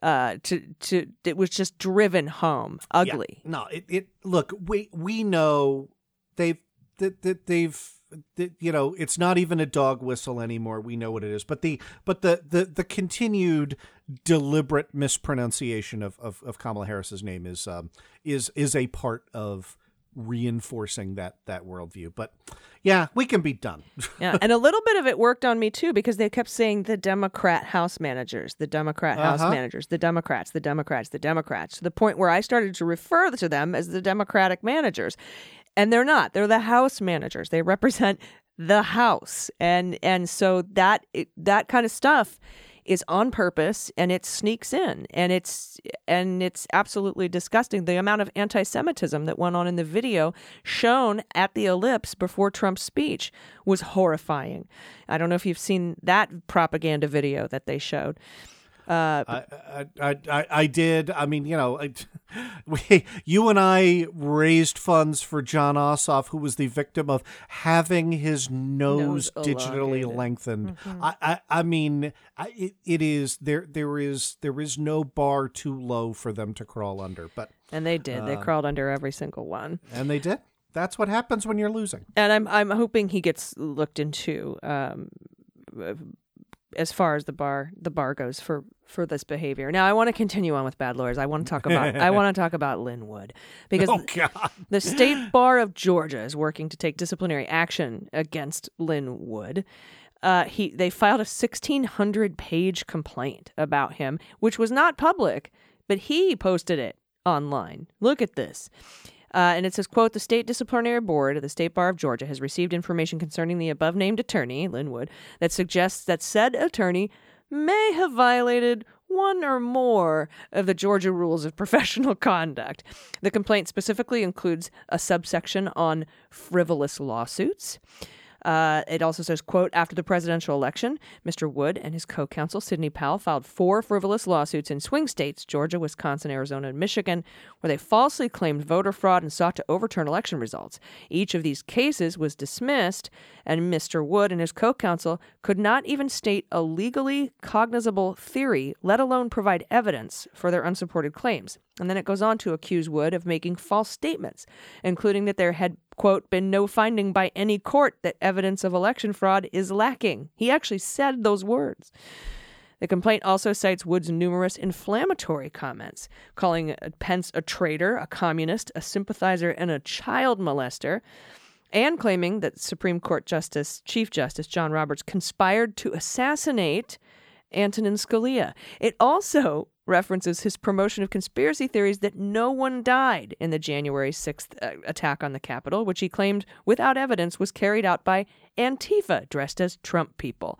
uh to to it was just driven home Yeah. ugly No, it, it look, we we know they've that that they've that, you know, it's not even a dog whistle anymore. We know what it is. But the but the the, the continued deliberate mispronunciation of, of, of Kamala Harris's name is um is is a part of reinforcing that that worldview. But yeah, we can be done. yeah, and a little bit of it worked on me too because they kept saying the Democrat House managers, the Democrat House Uh-huh. managers, the Democrats, the Democrats, the Democrats, to the point where I started to refer to them as the Democratic managers, and they're not. They're the House managers. They represent the House, and and so that that kind of stuff is on purpose and it sneaks in and it's and it's absolutely disgusting the amount of anti-semitism that went on in the video shown at the ellipse before Trump's speech was horrifying. I don't know if you've seen that propaganda video that they showed. Uh, I, I, I, I- did. I mean, you know, I, we, you and I raised funds for Jon Ossoff, who was the victim of having his nose, Nose digitally elongated. lengthened. I, I, I mean, I, it, it is there. There is there is no bar too low for them to crawl under. But and they did. They crawled under every single one. and they did. That's what happens when you're losing. and I'm I'm hoping he gets looked into um, uh, as far as the bar the bar goes for for this behavior. Now I want to continue on with bad lawyers. I want to talk about I want to talk about Lin Wood because Oh God! the state bar of Georgia is working to take disciplinary action against Lin Wood. Uh, he they filed a 1600 page complaint about him, which was not public, but he posted it online. Look at this. Uh, and it says, quote, the state disciplinary board of the State Bar of Georgia has received information concerning the above named attorney, Lin Wood, that suggests that said attorney may have violated one or more of the Georgia rules of professional conduct. The complaint specifically includes a subsection on frivolous lawsuits. Uh, it also says, quote, after the presidential election, Mr. Wood and his co-counsel, Sidney Powell, filed four frivolous lawsuits in swing states, Georgia, Wisconsin, Arizona, and Michigan, where they falsely claimed voter fraud and sought to overturn election results. Each of these cases was dismissed, and Mr. Wood and his co-counsel could not even state a legally cognizable theory, let alone provide evidence for their unsupported claims. And then it goes on to accuse Wood of making false statements, including that there had quote, been no finding by any court that evidence of election fraud is lacking. He actually said those words. The complaint also cites Wood's numerous inflammatory comments, calling Pence a traitor, a communist, a sympathizer, and a child molester, and claiming that Supreme Court Justice, Chief Justice John Roberts conspired to assassinate Antonin Scalia. It also references his promotion of conspiracy theories that no one died in the January 6th uh, attack on the Capitol, which he claimed without evidence was carried out by Antifa dressed as Trump people.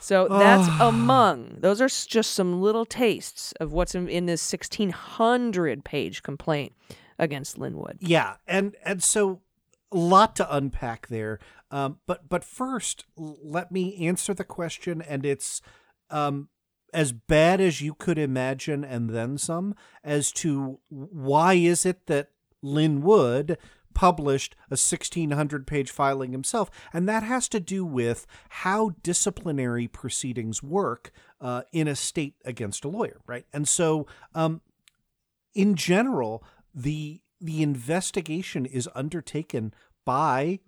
So that's among, those are just some little tastes of what's in, in this 1600 page complaint against Lin Wood. Yeah, and and so a lot to unpack there. Um, but but first, let me answer the question, and it's um, as bad as you could imagine, and then some, as to why is it that Lin Wood published a 1600 page filing himself. And that has to do with how disciplinary proceedings work uh, in a state against a lawyer, right? And so, um, in general, the the investigation is undertaken by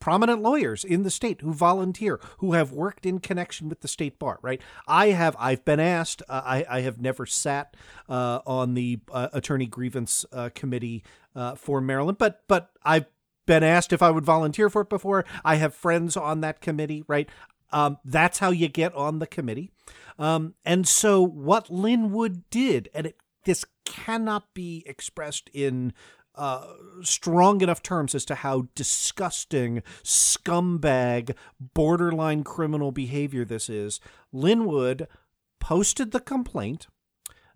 prominent lawyers in the state who volunteer, who have worked in connection with the state bar, right? I have, I've been asked, uh, I, I have never sat uh, on the uh, attorney grievance uh, committee uh, for Maryland, but, but I've been asked if I would volunteer for it before. I have friends on that committee, right? Um, that's how you get on the committee. Um, and so what Lin Wood did, and it, this cannot be expressed in uh, strong enough terms as to how disgusting, scumbag, borderline criminal behavior this is. Lin Wood posted the complaint,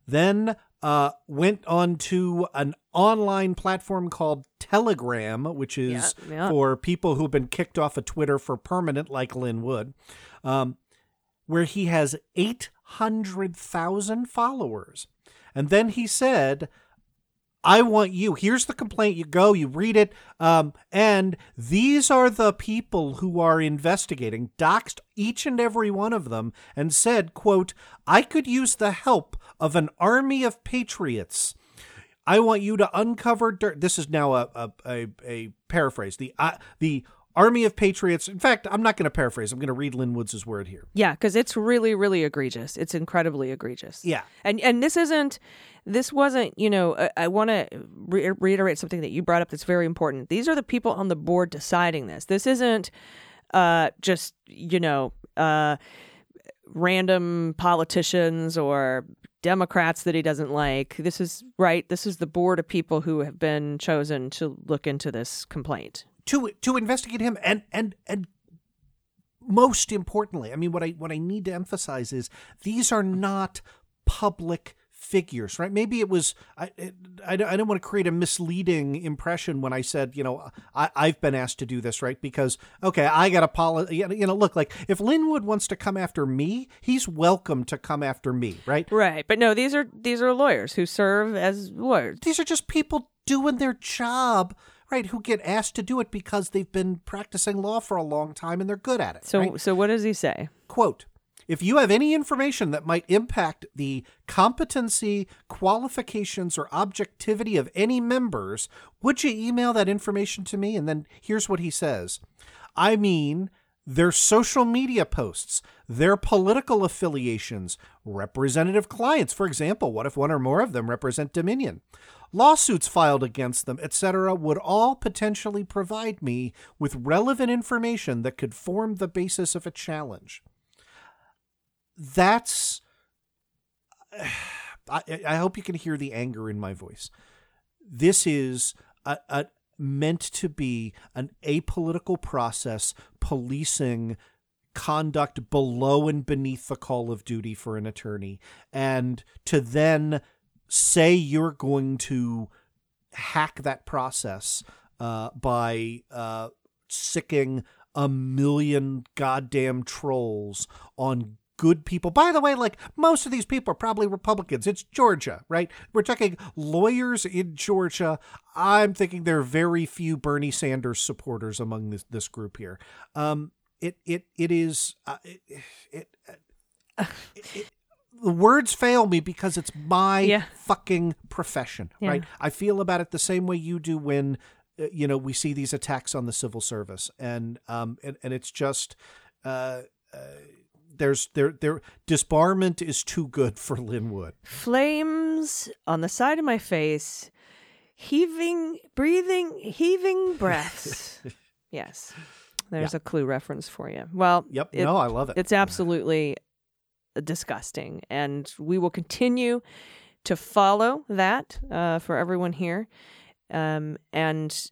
then uh, went on to an online platform called Telegram, which is Yeah, yeah. for people who have been kicked off of Twitter for permanent, like Lin Wood, um, where he has 800,000 followers. And then he said, I want you. Here's the complaint. You go, you read it. Um, and these are the people who are investigating, doxed each and every one of them, and said, quote, I could use the help of an army of patriots. I want you to uncover dirt. This is now a, a, a, a paraphrase. The, uh, the army of patriots. In fact, I'm not going to paraphrase. I'm going to read Lin Wood's word here. Yeah, because it's really, really egregious. It's incredibly egregious. Yeah. and and this isn't, this wasn't. You know, I, I want to re- reiterate something that you brought up that's very important. These are the people on the board deciding this. This isn't uh, just you know uh, random politicians or Democrats that he doesn't like. This is right. This is the board of people who have been chosen to look into this complaint. To to investigate him and and and most importantly i mean what i what i need to emphasize is these are not public figures right? Maybe it was i i, I don't want to create a misleading impression when i said you know I, i've been asked to do this right? Because okay i got a policy you know look like if Lin Wood wants to come after me he's welcome to come after me right? Right, but no, these are these are lawyers who serve as lawyers. these are just people doing their job right who get asked to do it because they've been practicing law for a long time and they're good at it So right? so what does he say? quote if you have any information that might impact the competency, qualifications, or objectivity of any members, would you email that information to me? And then here's what he says I mean, their social media posts, their political affiliations, representative clients. For example, what if one or more of them represent Dominion? Lawsuits filed against them, etc., would all potentially provide me with relevant information that could form the basis of a challenge that's I, I hope you can hear the anger in my voice this is a, a meant to be an apolitical process policing conduct below and beneath the call of duty for an attorney. And to then say you're going to hack that process uh, by uh, sicking a million goddamn trolls on good people. By the way, like most of these people are probably Republicans. It's Georgia, right? We're talking lawyers in Georgia. I'm thinking there are very few Bernie Sanders supporters among this, this group here. Um, it it it is uh, it, it, it, the words fail me because it's my Yeah. fucking profession, Yeah. right? I feel about it the same way you do when uh, you know we see these attacks on the civil service, and um and, and it's just uh, uh there's there there disbarment is too good for Lin Wood. Flames on the side of my face, heaving, breathing, heaving breaths. yes. There's a clue reference for you. Well, Yep, it- no, I love it. It's absolutely disgusting. And we will continue to follow that uh, for everyone here. Um, and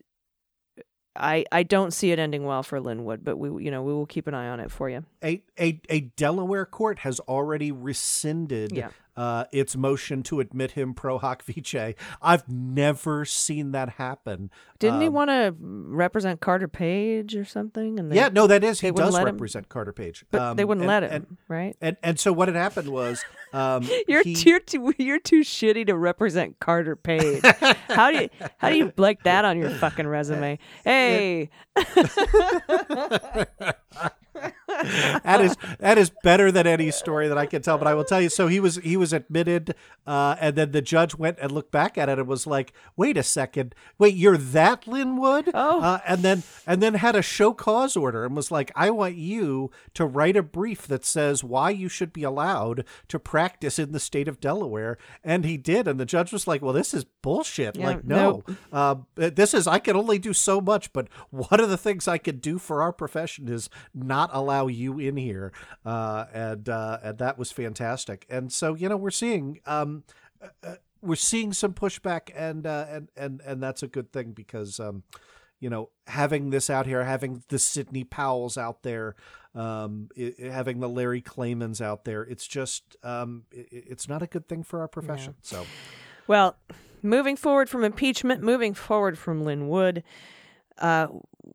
I I don't see it ending well for Lin Wood, but we you know we will keep an eye on it for you. a, a, a Delaware court has already rescinded Yeah. Uh, its motion to admit him pro hac vice. I've never seen that happen. Didn't he Um, want to represent Carter Page or something? And they, yeah, no, that is he they does let him- represent Carter Page, but they Um, wouldn't and- let him, And, right? and and so what had happened was um, You're he- you're too you're too shitty to represent Carter Page. how do you how do you like that on your fucking resume? Hey, that is that is better than any story that I can tell. But I will tell you. So he was he was admitted, uh, and then the judge went and looked back at it and was like, "Wait a second, wait, you're that Lin Wood?" Oh. uh, and then and then had a show cause order and was like, "I want you to write a brief that says why you should be allowed to practice in the state of Delaware." And he did, and the judge was like, "Well, this is bullshit. Yeah, like, no, uh, this is I can only do so much, but one of the things I could do for our profession is not allow you in here, uh, and uh, and that was fantastic. And so you know we're seeing um, uh, uh, we're seeing some pushback, and uh, and and and that's a good thing because um, you know having this out here, having the Sidney Powells out there. Um, i i- having the Larry Klaymans out there, it's just um, i i- it's not a good thing for our profession. So, well, moving forward from impeachment, moving forward from Lin Wood, uh,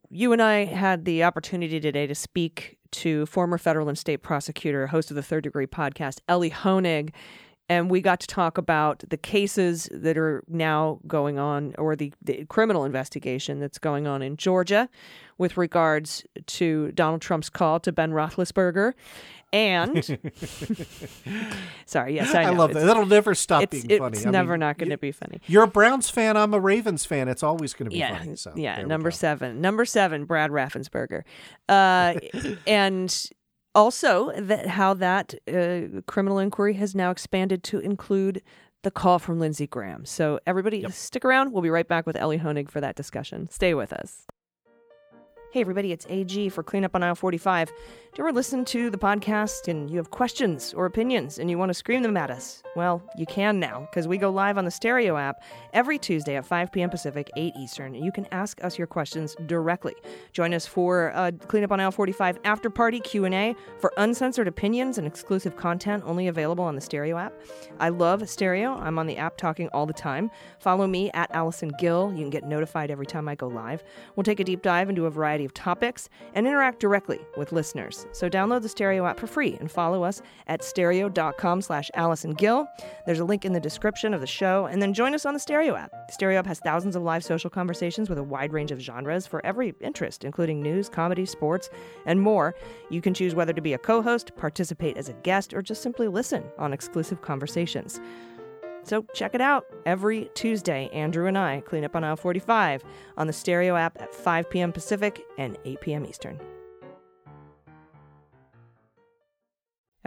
you and I had the opportunity today to speak to former federal and state prosecutor, host of the Third Degree podcast, Ellie Honig. And we got to talk about the cases that are now going on, or the, the criminal investigation that's going on in Georgia with regards to Donald Trump's call to Ben Roethlisberger. And sorry, yes, I, I, love It's- that. That'll never stop It's, being it's funny. I never mean, not going to be funny. You're a Browns fan. I'm a Ravens fan. It's always going to be yeah, funny. So yeah. Number seven, number seven, Brad Raffensperger, uh, and also that how that uh, criminal inquiry has now expanded to include the call from Lindsey Graham. So everybody, stick around. We'll be right back with Ellie Honig for that discussion. Stay with us. Hey, everybody, it's AG for Cleanup on Aisle 45. Do you ever listen to the podcast and you have questions or opinions and you want to scream them at us? Well, you can now because we go live on the Stereo app every Tuesday at 5 p.m. Pacific, 8 Eastern. You can ask us your questions directly. Join us for uh, Cleanup on Aisle 45 after party Q&A for uncensored opinions and exclusive content only available on the Stereo app. I love Stereo. I'm on the app talking all the time. Follow me at Allison Gill. You can get notified every time I go live. We'll take a deep dive into a variety of topics and interact directly with listeners. So download the Stereo app for free and follow us at stereo.com slash Allison Gill. There's a link in the description of the show. And then join us on the Stereo app. The Stereo app has thousands of live social conversations with a wide range of genres for every interest, including news, comedy, sports, and more. You can choose whether to be a co-host, participate as a guest, or just simply listen on exclusive conversations. So check it out every Tuesday. Andrew and I clean up on aisle 45 on the Stereo app at 5 p.m. Pacific and 8 p.m. Eastern.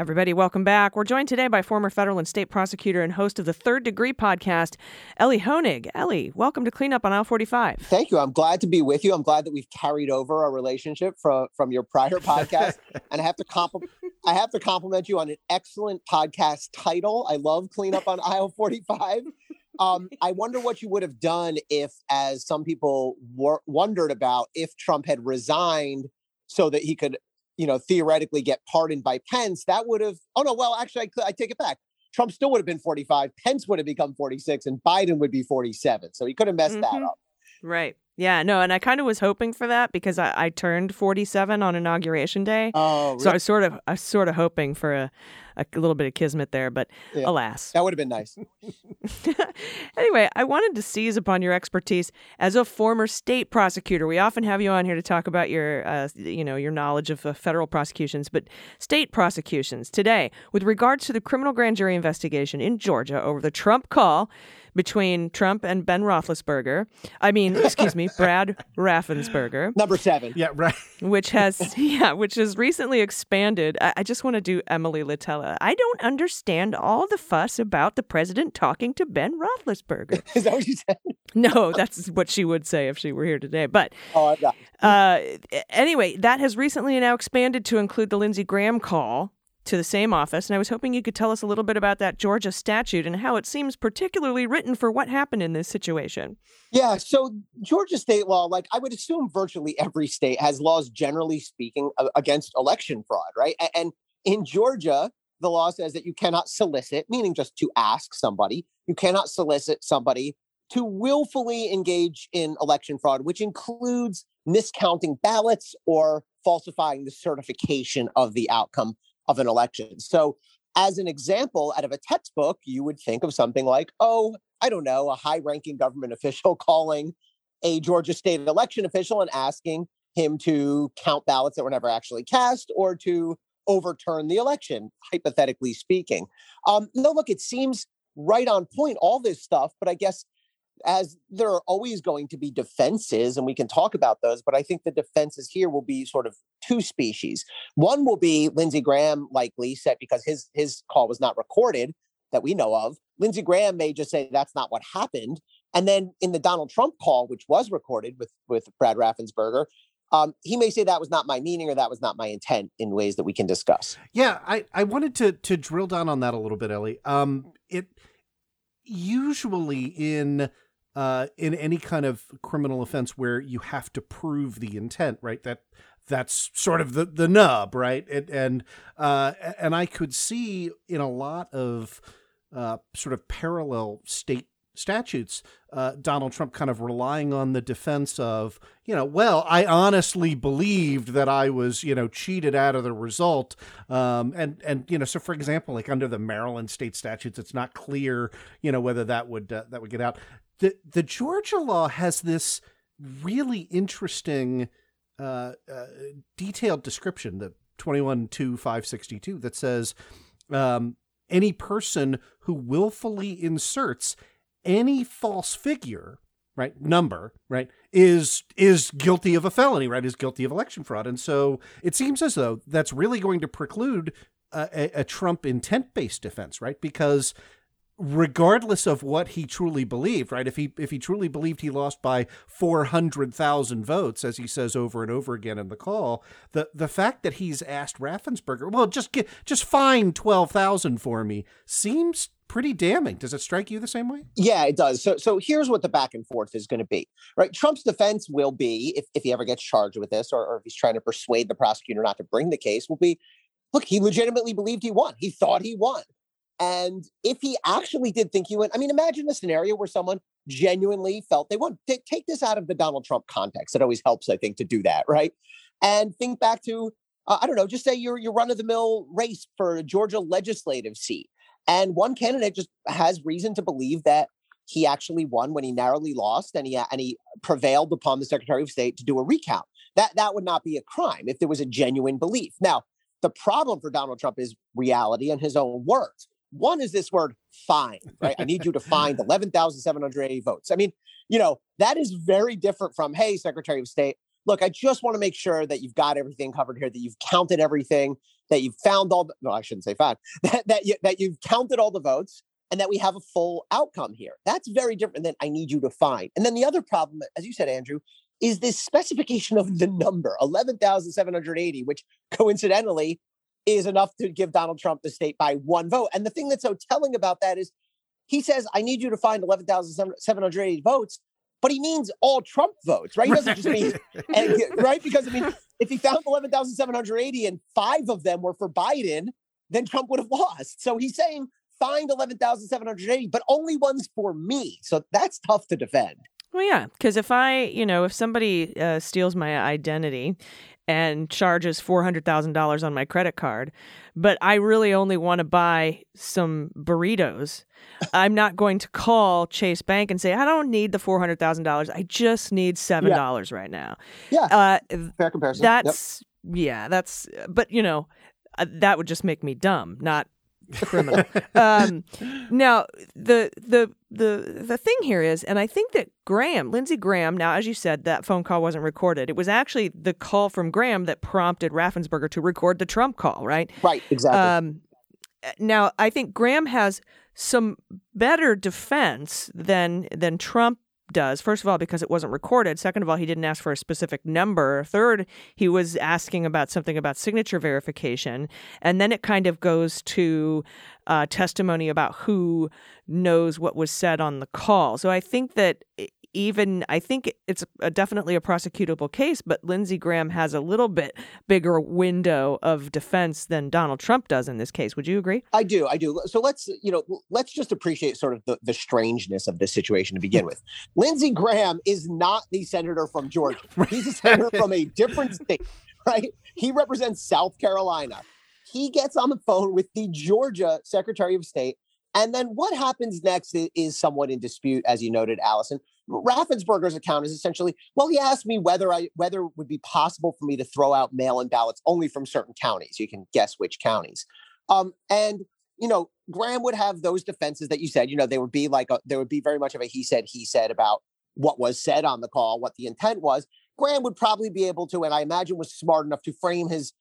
Everybody, welcome back. We're joined today by former federal and state prosecutor and host of the Third Degree podcast, Ellie Honig. Ellie, welcome to Clean Up on Aisle 45. Thank you. I'm glad to be with you. I'm glad that we've carried over our relationship from from your prior podcast, and I have to compl- I have to compliment you on an excellent podcast title. I love Clean Up on Aisle 45. Um, I wonder what you would have done if, as some people wor- wondered about, if Trump had resigned so that he could, you know, theoretically get pardoned by Pence. That would have. Oh no, well, actually, I, could, I take it back. Trump still would have been 45. Pence would have become 46, and Biden would be 47. So he could have messed mm-hmm. that up. Right. Yeah, no, and I kind of was hoping for that because I, I turned 47 on inauguration day. Oh, really? so I was sort of I was sort of hoping for a, a little bit of kismet there, but yeah. alas, that would have been nice. anyway, I wanted to seize upon your expertise as a former state prosecutor. We often have you on here to talk about your, uh, you know, your knowledge of uh, federal prosecutions, but state prosecutions today, with regards to the criminal grand jury investigation in Georgia over the Trump call between Trump and Ben Roethlisberger. I mean, excuse me, Brad Raffensperger. Number seven. Yeah, right. Which has yeah, which has recently expanded. I, I just want to do Emily Litella. I don't understand all the fuss about the president talking to Ben Roethlisberger. Is that what you said? No, that's what she would say if she were here today. But oh, uh, anyway, that has recently now expanded to include the Lindsey Graham call to the same office, and I was hoping you could tell us a little bit about that Georgia statute and how it seems particularly written for what happened in this situation. Yeah, so Georgia state law, like I would assume virtually every state has laws, generally speaking, against election fraud, right? And in Georgia, the law says that you cannot solicit, meaning just to ask somebody, you cannot solicit somebody to willfully engage in election fraud, which includes miscounting ballots or falsifying the certification of the outcome of an election. So, as an example, out of a textbook, you would think of something like, oh, I don't know, a high ranking government official calling a Georgia state election official and asking him to count ballots that were never actually cast or to overturn the election, hypothetically speaking. Um, no, look, it seems right on point, all this stuff, but I guess as there are always going to be defenses, and we can talk about those, but I think the defenses here will be sort of two species. One will be Lindsey Graham likely said because his his call was not recorded that we know of. Lindsey Graham may just say that's not what happened. And then in the Donald Trump call, which was recorded with with Brad Raffensperger, um, he may say that was not my meaning or that was not my intent in ways that we can discuss. Yeah, I, I wanted to to drill down on that a little bit, Ellie. Um, it usually in uh, in any kind of criminal offense where you have to prove the intent, right? That that's sort of the the nub, right? And and uh, and I could see in a lot of uh, sort of parallel state statutes, uh, Donald Trump kind of relying on the defense of, you know, well, I honestly believed that I was, you know, cheated out of the result. Um, and, and, you know, so for example, like under the Maryland state statutes, it's not clear, you know, whether that would, uh, that would get out the the Georgia law has this really interesting uh, uh, detailed description, the twenty one two five sixty two, that says um, any person who willfully inserts any false figure right number right is is guilty of a felony right is guilty of election fraud and so it seems as though that's really going to preclude a, a trump intent based defense right because regardless of what he truly believed, right? If he if he truly believed he lost by four hundred thousand votes, as he says over and over again in the call, the the fact that he's asked Raffensperger, well, just get just find twelve thousand for me, seems pretty damning. Does it strike you the same way? Yeah, it does. So so here's what the back and forth is going to be. Right? Trump's defense will be, if, if he ever gets charged with this, or, or if he's trying to persuade the prosecutor not to bring the case, will be look, he legitimately believed he won. He thought he won. And if he actually did think he won, I mean, imagine a scenario where someone genuinely felt they won. Take this out of the Donald Trump context. It always helps, I think, to do that, right? And think back to, uh, I don't know, just say you're your run of the mill race for a Georgia legislative seat, and one candidate just has reason to believe that he actually won when he narrowly lost, and he uh, and he prevailed upon the Secretary of State to do a recount. That that would not be a crime if there was a genuine belief. Now, the problem for Donald Trump is reality and his own words. One is this word find, right? I need you to find 11,780 votes. I mean, you know, that is very different from, hey, Secretary of State, look, I just want to make sure that you've got everything covered here, that you've counted everything, that you've found all the, no, I shouldn't say found, that, that, you, that you've counted all the votes and that we have a full outcome here. That's very different than I need you to find. And then the other problem, as you said, Andrew, is this specification of the number 11,780, which coincidentally is enough to give Donald Trump the state by one vote. And the thing that's so telling about that is he says, I need you to find 11,780 votes, but he means all Trump votes, right? He doesn't just mean, and, right? Because I mean, if he found 11,780 and five of them were for Biden, then Trump would have lost. So he's saying, find 11,780, but only ones for me. So that's tough to defend. Well, yeah, because if I, you know, if somebody uh, steals my identity and charges $400,000 on my credit card, but I really only want to buy some burritos, I'm not going to call Chase Bank and say, I don't need the $400,000. I just need $7 yeah. right now. Yeah. Uh, Fair comparison. That's, yep. yeah, that's, but, you know, uh, that would just make me dumb, not criminal. um, now, the the the the thing here is, and I think that Graham, Lindsey Graham. Now, as you said, that phone call wasn't recorded. It was actually the call from Graham that prompted Raffensperger to record the Trump call. Right. Right. Exactly. Um, now, I think Graham has some better defense than than Trump does. First of all, because it wasn't recorded. Second of all, he didn't ask for a specific number. Third, he was asking about something about signature verification. And then it kind of goes to uh, testimony about who knows what was said on the call. So I think that even I think it's a, definitely a prosecutable case, but Lindsey Graham has a little bit bigger window of defense than Donald Trump does in this case. Would you agree? I do. I do. So let's you know let's just appreciate sort of the, the strangeness of this situation to begin with. Lindsey Graham is not the senator from Georgia. He's a senator from a different state, right? He represents South Carolina. He gets on the phone with the Georgia Secretary of State and then what happens next is somewhat in dispute, as you noted, Allison. Raffensperger's account is essentially, well, he asked me whether I whether it would be possible for me to throw out mail-in ballots only from certain counties. You can guess which counties. Um, and you know, Graham would have those defenses that you said. You know, there would be like a, there would be very much of a he said he said about what was said on the call, what the intent was. Graham would probably be able to, and I imagine was smart enough to frame his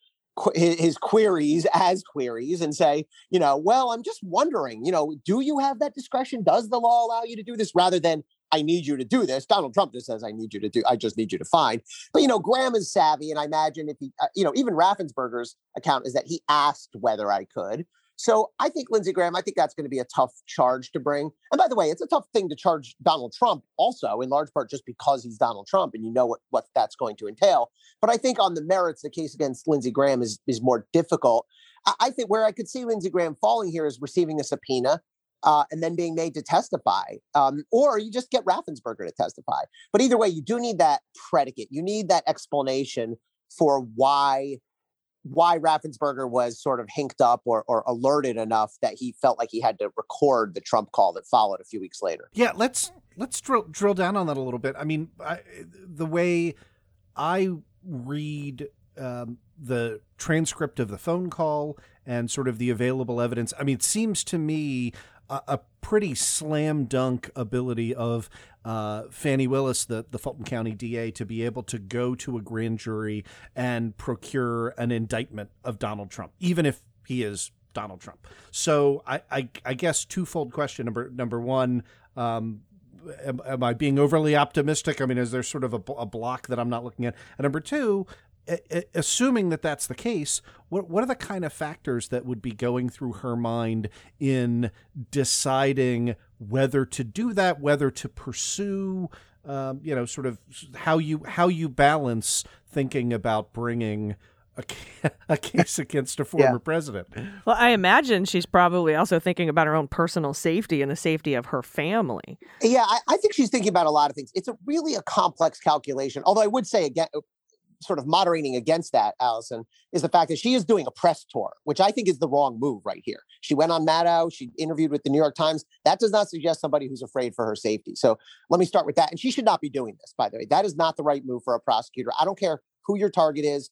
his queries as queries and say, you know, well, I'm just wondering, you know, do you have that discretion? Does the law allow you to do this rather than I need you to do this? Donald Trump just says, I need you to do, I just need you to find. But, you know, Graham is savvy. And I imagine if he, uh, you know, even Raffensperger's account is that he asked whether I could. So I think Lindsey Graham, I think that's going to be a tough charge to bring. And by the way, it's a tough thing to charge Donald Trump also, in large part just because he's Donald Trump and you know what, what that's going to entail. But I think on the merits, the case against Lindsey Graham is, is more difficult. I, I think where I could see Lindsey Graham falling here is receiving a subpoena uh, and then being made to testify, um, or you just get Raffensperger to testify. But either way, you do need that predicate. You need that explanation for why why Raffensperger was sort of hinked up or, or alerted enough that he felt like he had to record the Trump call that followed a few weeks later. Yeah, let's let's drill drill down on that a little bit. I mean, I, the way I read um, the transcript of the phone call and sort of the available evidence, I mean, it seems to me a, pretty slam dunk ability of uh, Fani Willis, the, the Fulton County DA, to be able to go to a grand jury and procure an indictment of Donald Trump, even if he is Donald Trump. So I, I, I guess twofold question. Number number one, um, am, am, I being overly optimistic? I mean, is there sort of a, a block that I'm not looking at? And number two, assuming that that's the case, what what are the kind of factors that would be going through her mind in deciding whether to do that, whether to pursue, um, you know, sort of how you how you balance thinking about bringing a, a case against a former yeah. president. Well, I imagine she's probably also thinking about her own personal safety and the safety of her family. Yeah, I, I think she's thinking about a lot of things. It's a really a complex calculation. Although I would say again, sort of moderating against that, Allison, is the fact that she is doing a press tour, which I think is the wrong move right here. She went on Maddow, she interviewed with the New York Times. That does not suggest somebody who's afraid for her safety. So let me start with that. And she should not be doing this, by the way. That is not the right move for a prosecutor. I don't care who your target is.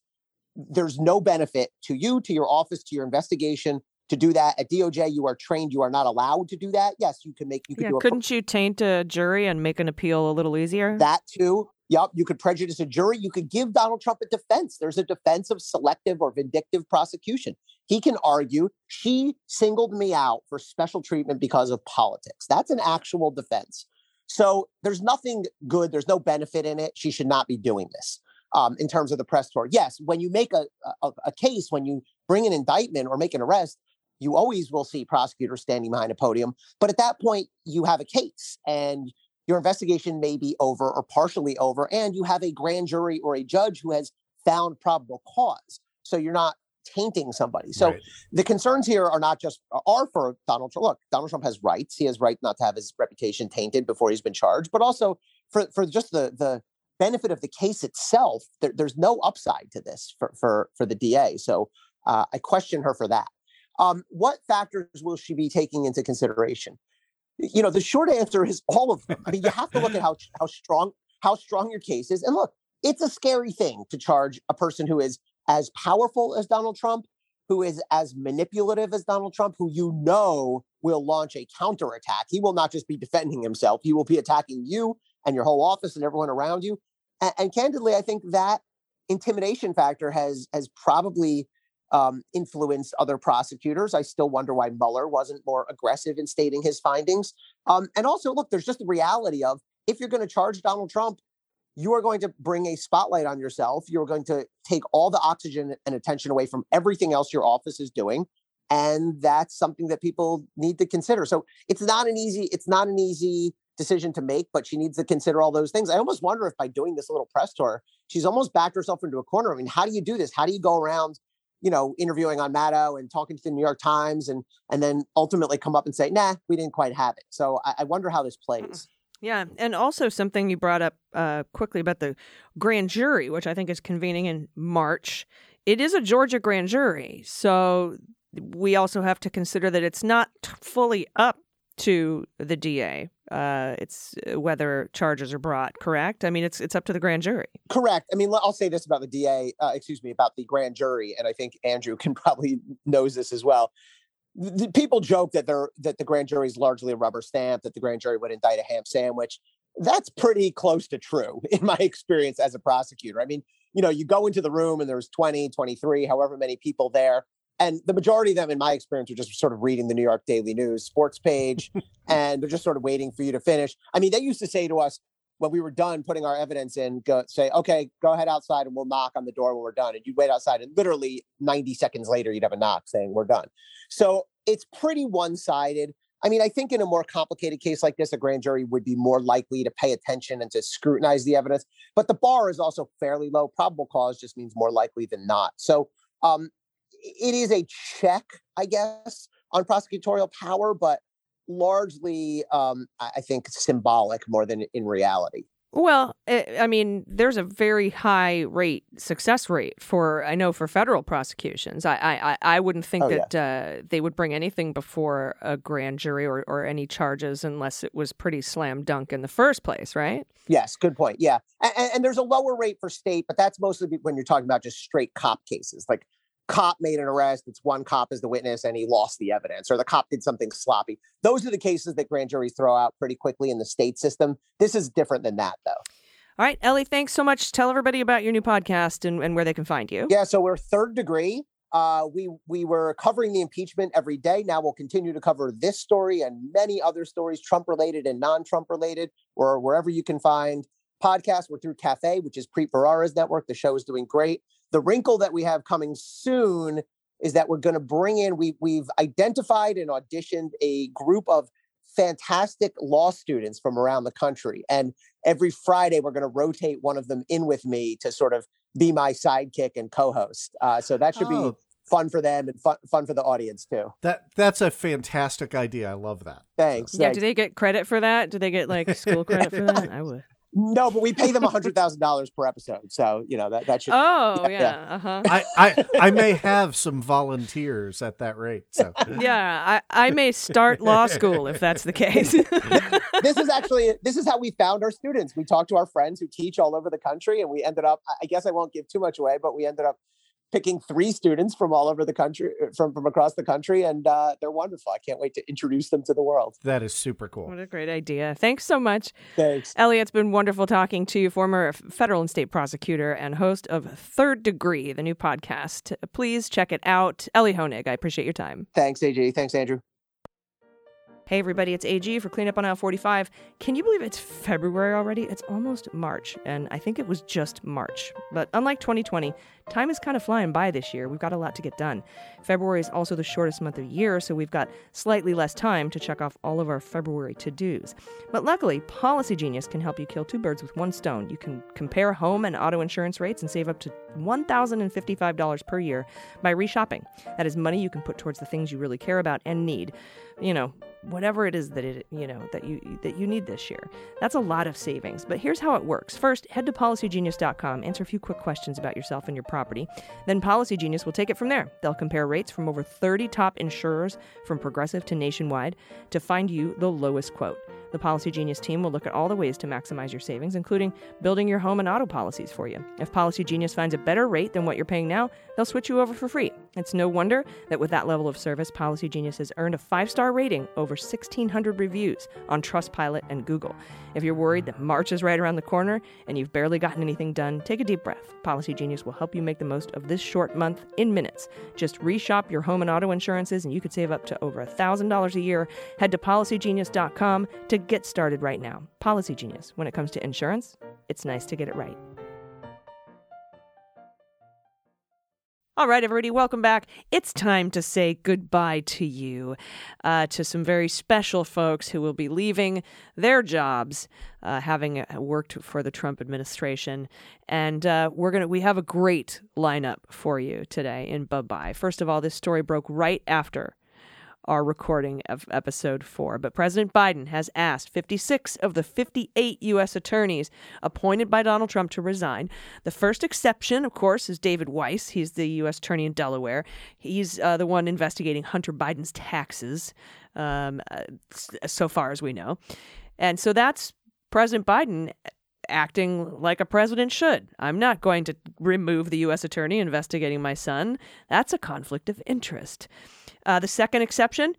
There's no benefit to you, to your office, to your investigation to do that at DOJ. You are trained. You are not allowed to do that. Yes, you can make. You can yeah, do. Couldn't you taint a jury and make an appeal a little easier? That too. Yep, you could prejudice a jury. You could give Donald Trump a defense. There's a defense of selective or vindictive prosecution. He can argue, she singled me out for special treatment because of politics. That's an actual defense. So there's nothing good, there's no benefit in it. She should not be doing this. Um, in terms of the press tour, yes, when you make a, a, a case, when you bring an indictment or make an arrest, you always will see prosecutors standing behind a podium. But at that point, you have a case and your investigation may be over or partially over, and you have a grand jury or a judge who has found probable cause. So you're not tainting somebody. So Right. the concerns here are not just are for Donald Trump. Look, Donald Trump has rights. He has right not to have his reputation tainted before he's been charged, but also for for just the the benefit of the case itself. There, there's no upside to this for for for the DA. So uh, I question her for that. Um, what factors will she be taking into consideration? You know, the short answer is all of them. I mean, you have to look at how how strong how strong your case is, and look, it's a scary thing to charge a person who is as powerful as Donald Trump, who is as manipulative as Donald Trump, who you know will launch a counterattack. He will not just be defending himself, he will be attacking you and your whole office and everyone around you. And, and candidly, I think that intimidation factor has has probably um, influenced other prosecutors. I still wonder why Mueller wasn't more aggressive in stating his findings. Um, and also, look, there's just the reality of if you're going to charge Donald Trump, you are going to bring a spotlight on yourself. You're going to take all the oxygen and attention away from everything else your office is doing. And that's something that people need to consider. So it's not an easy, it's not an easy decision to make, but she needs to consider all those things. I almost wonder if by doing this little press tour, she's almost backed herself into a corner. I mean, how do you do this? How do you go around, you know, interviewing on Maddow and talking to the New York Times and and then ultimately come up and say, nah, we didn't quite have it. So I, I wonder how this plays. Yeah, and also something you brought up uh, quickly about the grand jury, which I think is convening in March. It is a Georgia grand jury, so we also have to consider that it's not t- fully up to the DA. Uh, it's uh, whether charges are brought. Correct? I mean, it's it's up to the grand jury. Correct. I mean, I'll say this about the DA, uh, excuse me, about the grand jury, and I think Andrew can probably knows this as well. The, people joke that they're that the grand jury is largely a rubber stamp, that the grand jury would indict a ham sandwich. That's pretty close to true in my experience as a prosecutor. I mean, you know, you go into the room and there's 20, 23, however many people there. And the majority of them, in my experience, are just sort of reading the New York Daily News sports page and they're just sort of waiting for you to finish. I mean, they used to say to us, when we were done putting our evidence in, go say, okay, go ahead outside and we'll knock on the door when we're done. And you'd wait outside, and literally 90 seconds later, you'd have a knock saying, we're done. So it's pretty one sided. I mean, I think in a more complicated case like this, a grand jury would be more likely to pay attention and to scrutinize the evidence. But the bar is also fairly low. Probable cause just means more likely than not. So um, it is a check, I guess, on prosecutorial power, but largely, um, I think, symbolic more than in reality. Well, eh, I mean, there's a very high rate success rate for I know for federal prosecutions. I I, I- wouldn't think Oh, yeah. that uh, they would bring anything before a grand jury or, or any charges unless it was pretty slam dunk in the first place, right? Yes, good point. Yeah, and, and there's a lower rate for state, but that's mostly when you're talking about just straight cop cases, like cop made an arrest, it's one cop as the witness, and he lost the evidence, or the cop did something sloppy. Those are the cases that grand juries throw out pretty quickly in the state system. This is different than that, though. All right, Ellie, thanks so much. Tell everybody about your new podcast and, and where they can find you. Yeah, so we're third degree. Uh, we we were covering the impeachment every day. Now we'll continue to cover this story and many other stories, Trump related and non-Trump related, or wherever you can find podcasts. We're through Cafe, which is Preet Bharara's network. The show is doing great. The wrinkle that we have coming soon is that we're going to bring in. We we've identified and auditioned a group of fantastic law students from around the country, and every Friday we're going to rotate one of them in with me to sort of be my sidekick and co-host. Uh, so that should be Oh. fun for them and fun, fun for the audience too. That that's a fantastic idea. I love that. Thanks. Yeah, thanks. do they get credit for that? Do they get like school credit for that? I would. No, but we pay them hundred thousand dollars per episode, so you know that that should. Oh, Yeah, yeah. yeah. Uh huh. I, I I may have some volunteers at that rate. So Yeah, I, I may start law school if that's the case. this is actually this is how we found our students. We talked to our friends who teach all over the country, and we ended up. I- I guess I won't give too much away, but we ended up picking three students from all over the country, uh, from from across the country, and uh, they're wonderful. I can't wait to introduce them to the world. that is super cool. what a great idea. Thanks so much. Thanks. Ellie, it's been wonderful talking to you, former federal and state prosecutor and host of Third Degree, the new podcast. Please check it out. Ellie Honig, I appreciate your time. Thanks, AJ. Thanks, Andrew. Hey, everybody, it's AG for Cleanup on Aisle 45. Can you believe it's February already? It's almost March, and I think it was just March. But unlike 2020, time is kind of flying by this year. We've got a lot to get done. February is also the shortest month of the year, so we've got slightly less time to check off all of our February to dos. But luckily, Policy Genius can help you kill two birds with one stone. You can compare home and auto insurance rates and save up to $1,055 per year by reshopping. That is money you can put towards the things you really care about and need. You know, whatever it is that it you know that you that you need this year. That's a lot of savings. But here's how it works. First, head to policygenius.com, answer a few quick questions about yourself and your property. Then Policy Genius will take it from there. They'll compare rates from over 30 top insurers from Progressive to Nationwide to find you the lowest quote. The Policy Genius team will look at all the ways to maximize your savings, including building your home and auto policies for you. If Policy Genius finds a better rate than what you're paying now, they'll switch you over for free. It's no wonder that with that level of service, Policy Genius has earned a five star rating, over 1,600 reviews on Trustpilot and Google. If you're worried that March is right around the corner and you've barely gotten anything done, take a deep breath. Policy Genius will help you make the most of this short month in minutes. Just reshop your home and auto insurances, and you could save up to over $1,000 a year. Head to policygenius.com to get started right now. Policy Genius. When it comes to insurance, it's nice to get it right. All right, everybody, welcome back. It's time to say goodbye to you, uh, to some very special folks who will be leaving their jobs, uh, having uh, worked for the Trump administration, and uh, we're gonna we have a great lineup for you today in Bye Bye. First of all, this story broke right after our recording of episode four. But President Biden has asked 56 of the 58 U.S. attorneys appointed by Donald Trump to resign. The first exception, of course, is David Weiss. He's the U.S. attorney in Delaware. He's uh, the one investigating Hunter Biden's taxes, um, uh, so far as we know. And so that's President Biden acting like a president should. I'm not going to remove the U.S. attorney investigating my son. That's a conflict of interest. Uh, the second exception,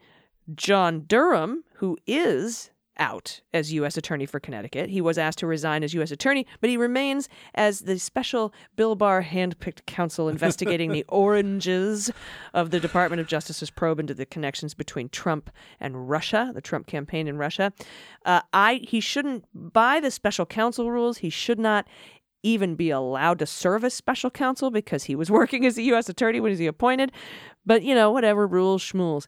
John Durham, who is out as U.S. Attorney for Connecticut. He was asked to resign as U.S. Attorney, but he remains as the special Bill Barr handpicked counsel investigating the oranges of the Department of Justice's probe into the connections between Trump and Russia, the Trump campaign in Russia. Uh, I he shouldn't by the special counsel rules. He should not even be allowed to serve as special counsel because he was working as a U.S. attorney when he was appointed. But, you know, whatever, rules, schmools.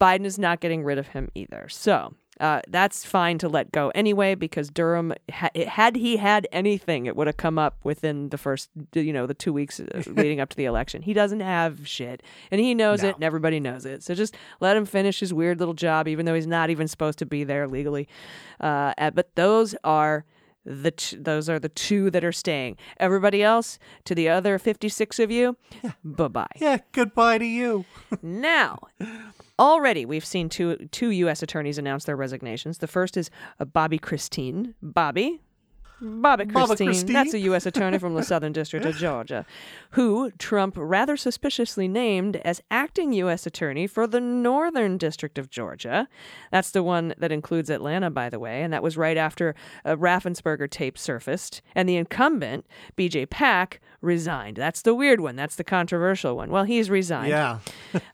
Biden is not getting rid of him either. So uh, that's fine to let go anyway because Durham, ha- had he had anything, it would have come up within the first, you know, the two weeks uh, leading up to the election. He doesn't have shit, and he knows No. it, and everybody knows it. So just let him finish his weird little job, even though he's not even supposed to be there legally. Uh, but those are the t- those are the two that are staying. Everybody else, to the other 56 of you, bye-bye. Yeah, goodbye to you. Now, already we've seen two two U.S. attorneys announce their resignations. The first is uh, Bobby Christine. Bobby. Bobby Bobby Christine, Christine. that's a U.S. attorney from the Southern District of Georgia, who Trump rather suspiciously named as acting U.S. attorney for the Northern District of Georgia. That's the one that includes Atlanta, by the way, and that was right after a Raffensperger tape surfaced, and the incumbent, B.J. Pak, resigned. That's the weird one. That's the controversial one. Well, he's resigned. Yeah.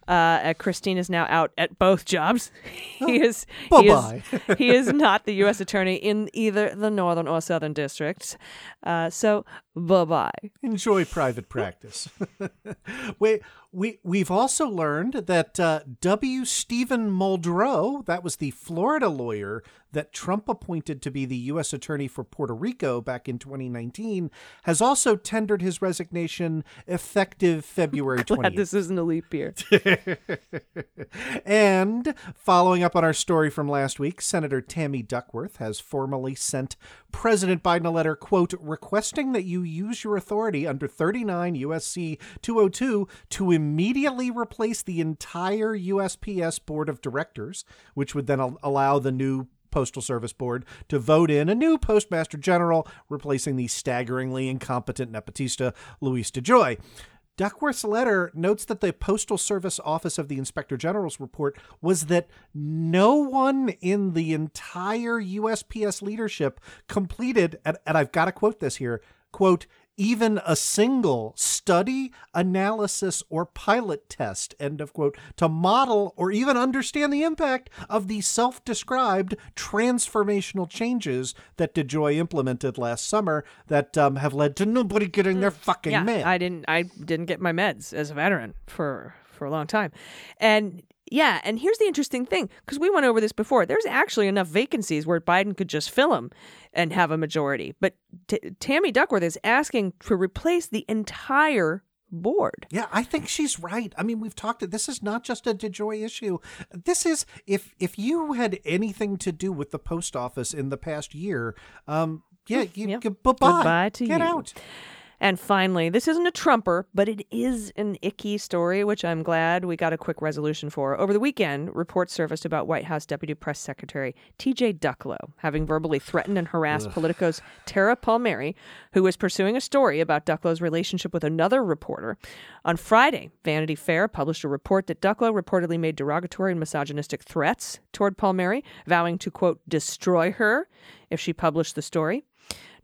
Uh, uh, Christine is now out at both jobs. he is he is, Bye-bye. he is not the U.S. attorney in either the northern or southern districts. Uh, so bye bye. Enjoy private practice. we we we've also learned that uh, W. Stephen Muldrow, that was the Florida lawyer that Trump appointed to be the U.S. attorney for Puerto Rico back in 2019, has also tendered his resignation effective February 20th. Glad this isn't a leap year. and following up on our story from last week, Senator Tammy Duckworth has formally sent President Biden a letter, quote, requesting that you use your authority under 39 USC 202 to immediately replace the entire USPS Board of Directors, which would then al- allow the new Postal Service Board to vote in a new Postmaster General, replacing the staggeringly incompetent Nepotista Louis DeJoy. Duckworth's letter notes that the Postal Service Office of the Inspector General's report was that no one in the entire USPS leadership completed, and, and I've got to quote this here, quote, even a single study, analysis, or pilot test, end of quote, to model or even understand the impact of the self described transformational changes that DeJoy implemented last summer that um, have led to nobody getting their fucking yeah, mail. I didn't I didn't get my meds as a veteran for for a long time. And yeah, and here's the interesting thing because we went over this before. There's actually enough vacancies where Biden could just fill them and have a majority. But T- Tammy Duckworth is asking to replace the entire board. Yeah, I think she's right. I mean, we've talked. This is not just a DeJoy issue. This is if if you had anything to do with the post office in the past year, um, yeah, you, Yep. bye-bye. Goodbye to Get you. out. And finally, this isn't a Trumper, but it is an icky story, which I'm glad we got a quick resolution for. Over the weekend, reports surfaced about White House Deputy Press Secretary T.J. Ducklo having verbally threatened and harassed Politico's Tara Palmieri, who was pursuing a story about Ducklo's relationship with another reporter. On Friday, Vanity Fair published a report that Ducklo reportedly made derogatory and misogynistic threats toward Palmieri, vowing to, quote, destroy her if she published the story.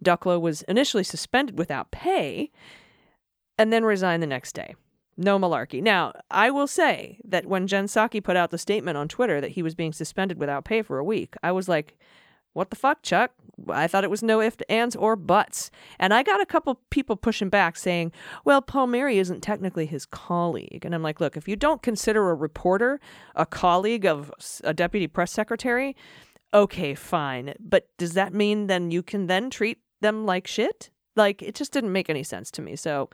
Ducklo was initially suspended without pay and then resigned the next day. No malarkey. Now, I will say that when Jen Psaki put out the statement on Twitter that he was being suspended without pay for a week, I was like, what the fuck, Chuck? I thought it was no ifs, ands, or buts. And I got a couple people pushing back saying, well, Palmieri isn't technically his colleague. And I'm like, look, if you don't consider a reporter a colleague of a deputy press secretary, okay, fine. But does that mean then you can then treat them like shit? Like, it just didn't make any sense to me. So,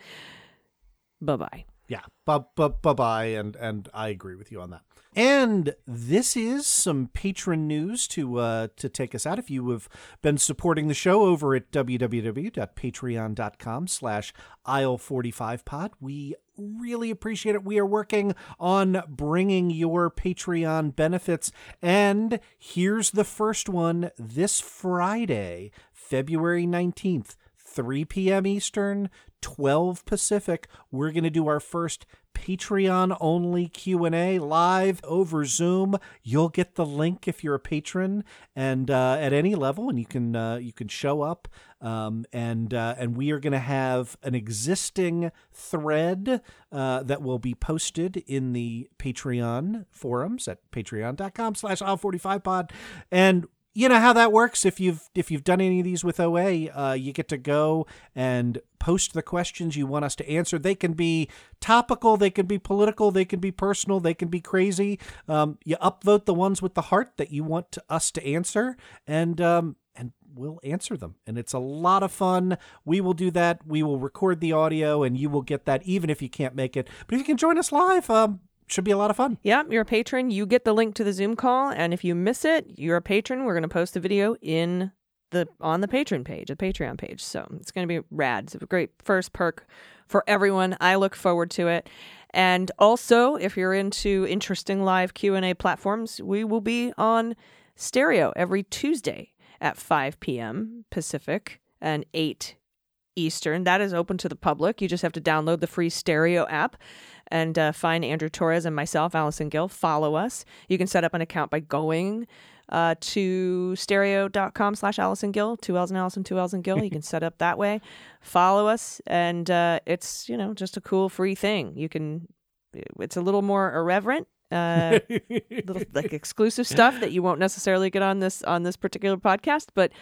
bye bye. Yeah, bye bye bye and and I agree with you on that. And this is some patron news to uh, to take us out. If you have been supporting the show over at www.patreon.com slash aisle45pod, we really appreciate it. We are working on bringing your Patreon benefits. And here's the first one this Friday, February 19th. 3 p.m. Eastern, 12 Pacific. We're going to do our first Patreon only Q&A live over Zoom. You'll get the link if you're a patron and uh, at any level and you can uh, you can show up um, and uh, and we are going to have an existing thread uh, that will be posted in the Patreon forums at patreon.com slash aisle45pod and you know how that works. If you've if you've done any of these with OA uh, you get to go and post the questions you want us to answer. They can be topical they can be political they can be personal they can be crazy. Um, you upvote the ones with the heart that you want to, us to answer and um, and we'll answer them. And it's a lot of fun. We will do that. We will record the audio and you will get that even if you can't make it. But if you can join us live um, should be a lot of fun Yeah, you're a patron. You get the link to the Zoom call, and if you miss it, you're a patron. We're going to post the video in the on the patron page, the Patreon page. So it's going to be rad. It's a great first perk for everyone. I look forward to it. And also, if you're into interesting live Q and A platforms, we will be on stereo every Tuesday at 5 p.m. Pacific and 8 Eastern. That is open to the public. You just have to download the free stereo app and uh, find Andrew Torrez and myself, Allison Gill. Follow us. You can set up an account by going uh, to stereo.com slash Allison Gill, two L's and Allison, two L's and Gill. You can set up that way. Follow us, and uh, it's, you know, just a cool free thing. You can, it's a little more irreverent. Uh, little like exclusive stuff that you won't necessarily get on this on this particular podcast, but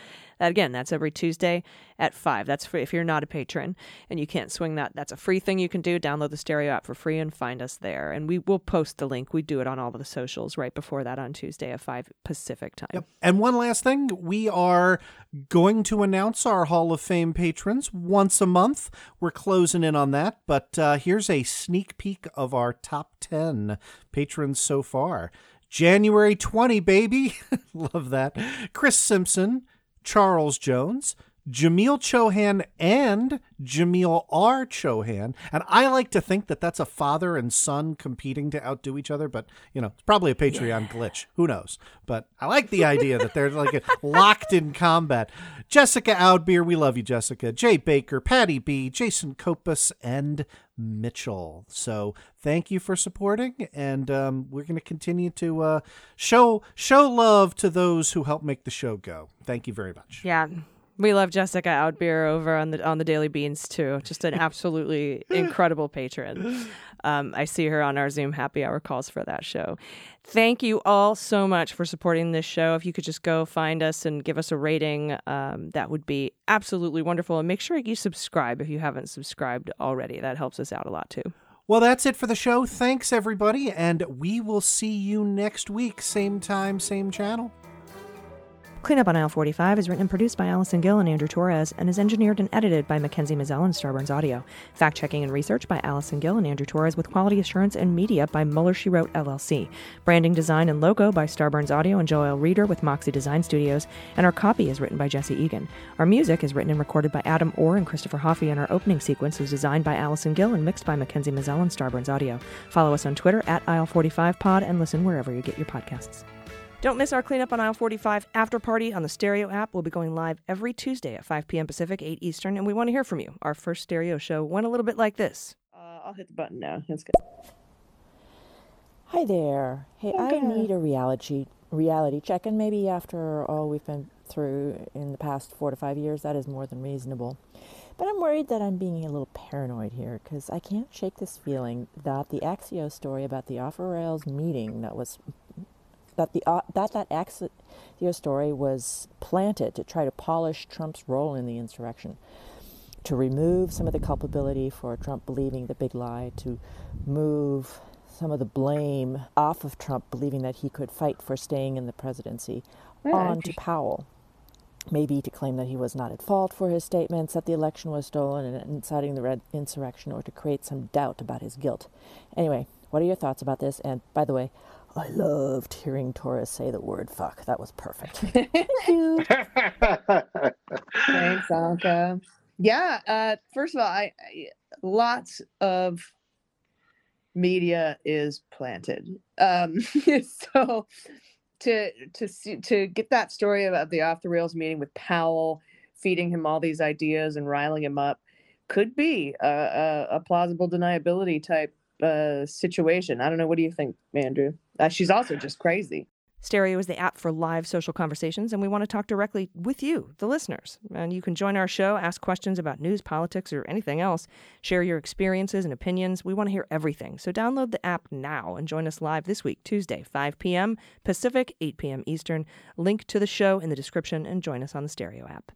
again, that's every Tuesday at five. That's free if you're not a patron and you can't swing that. That's a free thing you can do. Download the stereo app for free and find us there. And we will post the link. We do it on all of the socials right before that on Tuesday at five Pacific time. Yep. And one last thing, we are going to announce our Hall of Fame patrons once a month. We're closing in on that, but uh, here's a sneak peek of our top 10 patrons so far. January 20, baby. Love that. Chris Simpson, Charles Jones, Jameel Chohan and Jameel R. Chohan. And I like to think that that's a father and son competing to outdo each other, but, you know, it's probably a Patreon glitch. Who knows? But I like the idea that they're like locked in combat. Jessica Outbeer, we love you, Jessica. Jay Baker, Patty B, Jason Kopus, and Mitchell. So thank you for supporting, and um, we're going to continue to uh, show show love to those who help make the show go. Thank you very much. Yeah. We love Jessica Outbeer over on the on the Daily Beans too. Just an absolutely incredible patron. Um, I see her on our Zoom happy hour calls for that show. Thank you all so much for supporting this show. If you could just go find us and give us a rating, um, that would be absolutely wonderful. And make sure you subscribe if you haven't subscribed already. That helps us out a lot too. Well, that's it for the show. Thanks, everybody, and we will see you next week, same time, same channel. Cleanup on Aisle 45 is written and produced by Allison Gill and Andrew Torrez and is engineered and edited by Mackenzie Mazzell and Starburns Audio. Fact checking and research by Allison Gill and Andrew Torrez with quality assurance and media by Mueller She Wrote LLC. Branding design and logo by Starburns Audio and Joel Reeder with Moxie Design Studios. And our copy is written by Jesse Egan. Our music is written and recorded by Adam Orr and Christopher Hoffey, and our opening sequence was designed by Allison Gill and mixed by Mackenzie Mazzell and Starburns Audio. Follow us on Twitter at Aisle45Pod and listen wherever you get your podcasts. Don't miss our Cleanup on Aisle 45 after party on the Stereo app. We'll be going live every Tuesday at 5 p.m. Pacific, 8 Eastern, and we want to hear from you. Our first stereo show went a little bit like this. Uh, I'll hit the button now. That's good. Hi there. Hey, I need a reality reality check, and maybe after all we've been through in the past four to five years, that is more than reasonable. But I'm worried that I'm being a little paranoid here because I can't shake this feeling that the Axios story about the offer rails meeting that was that the uh, that that story was planted to try to polish Trump's role in the insurrection, to remove some of the culpability for Trump believing the big lie, to move some of the blame off of Trump believing that he could fight for staying in the presidency on to Powell. Maybe to claim that he was not at fault for his statements that the election was stolen and inciting the red insurrection or to create some doubt about his guilt. Anyway, what are your thoughts about this? And by the way, I loved hearing Torrez say the word fuck. That was perfect. Thank you. Thanks, Anka. Yeah, uh, first of all, I, I lots of media is planted. Um, so to to see, to get that story about the off the rails meeting with Powell, feeding him all these ideas and riling him up, could be a, a, a plausible deniability type uh, situation. I don't know. What do you think, Andrew? Uh, she's also just crazy. Stereo is the app for live social conversations, and we want to talk directly with you, the listeners. And you can join our show, ask questions about news, politics, or anything else, share your experiences and opinions. We want to hear everything. So download the app now and join us live this week, Tuesday, 5 p.m. Pacific, 8 p.m. Eastern. Link to the show in the description and join us on the Stereo app.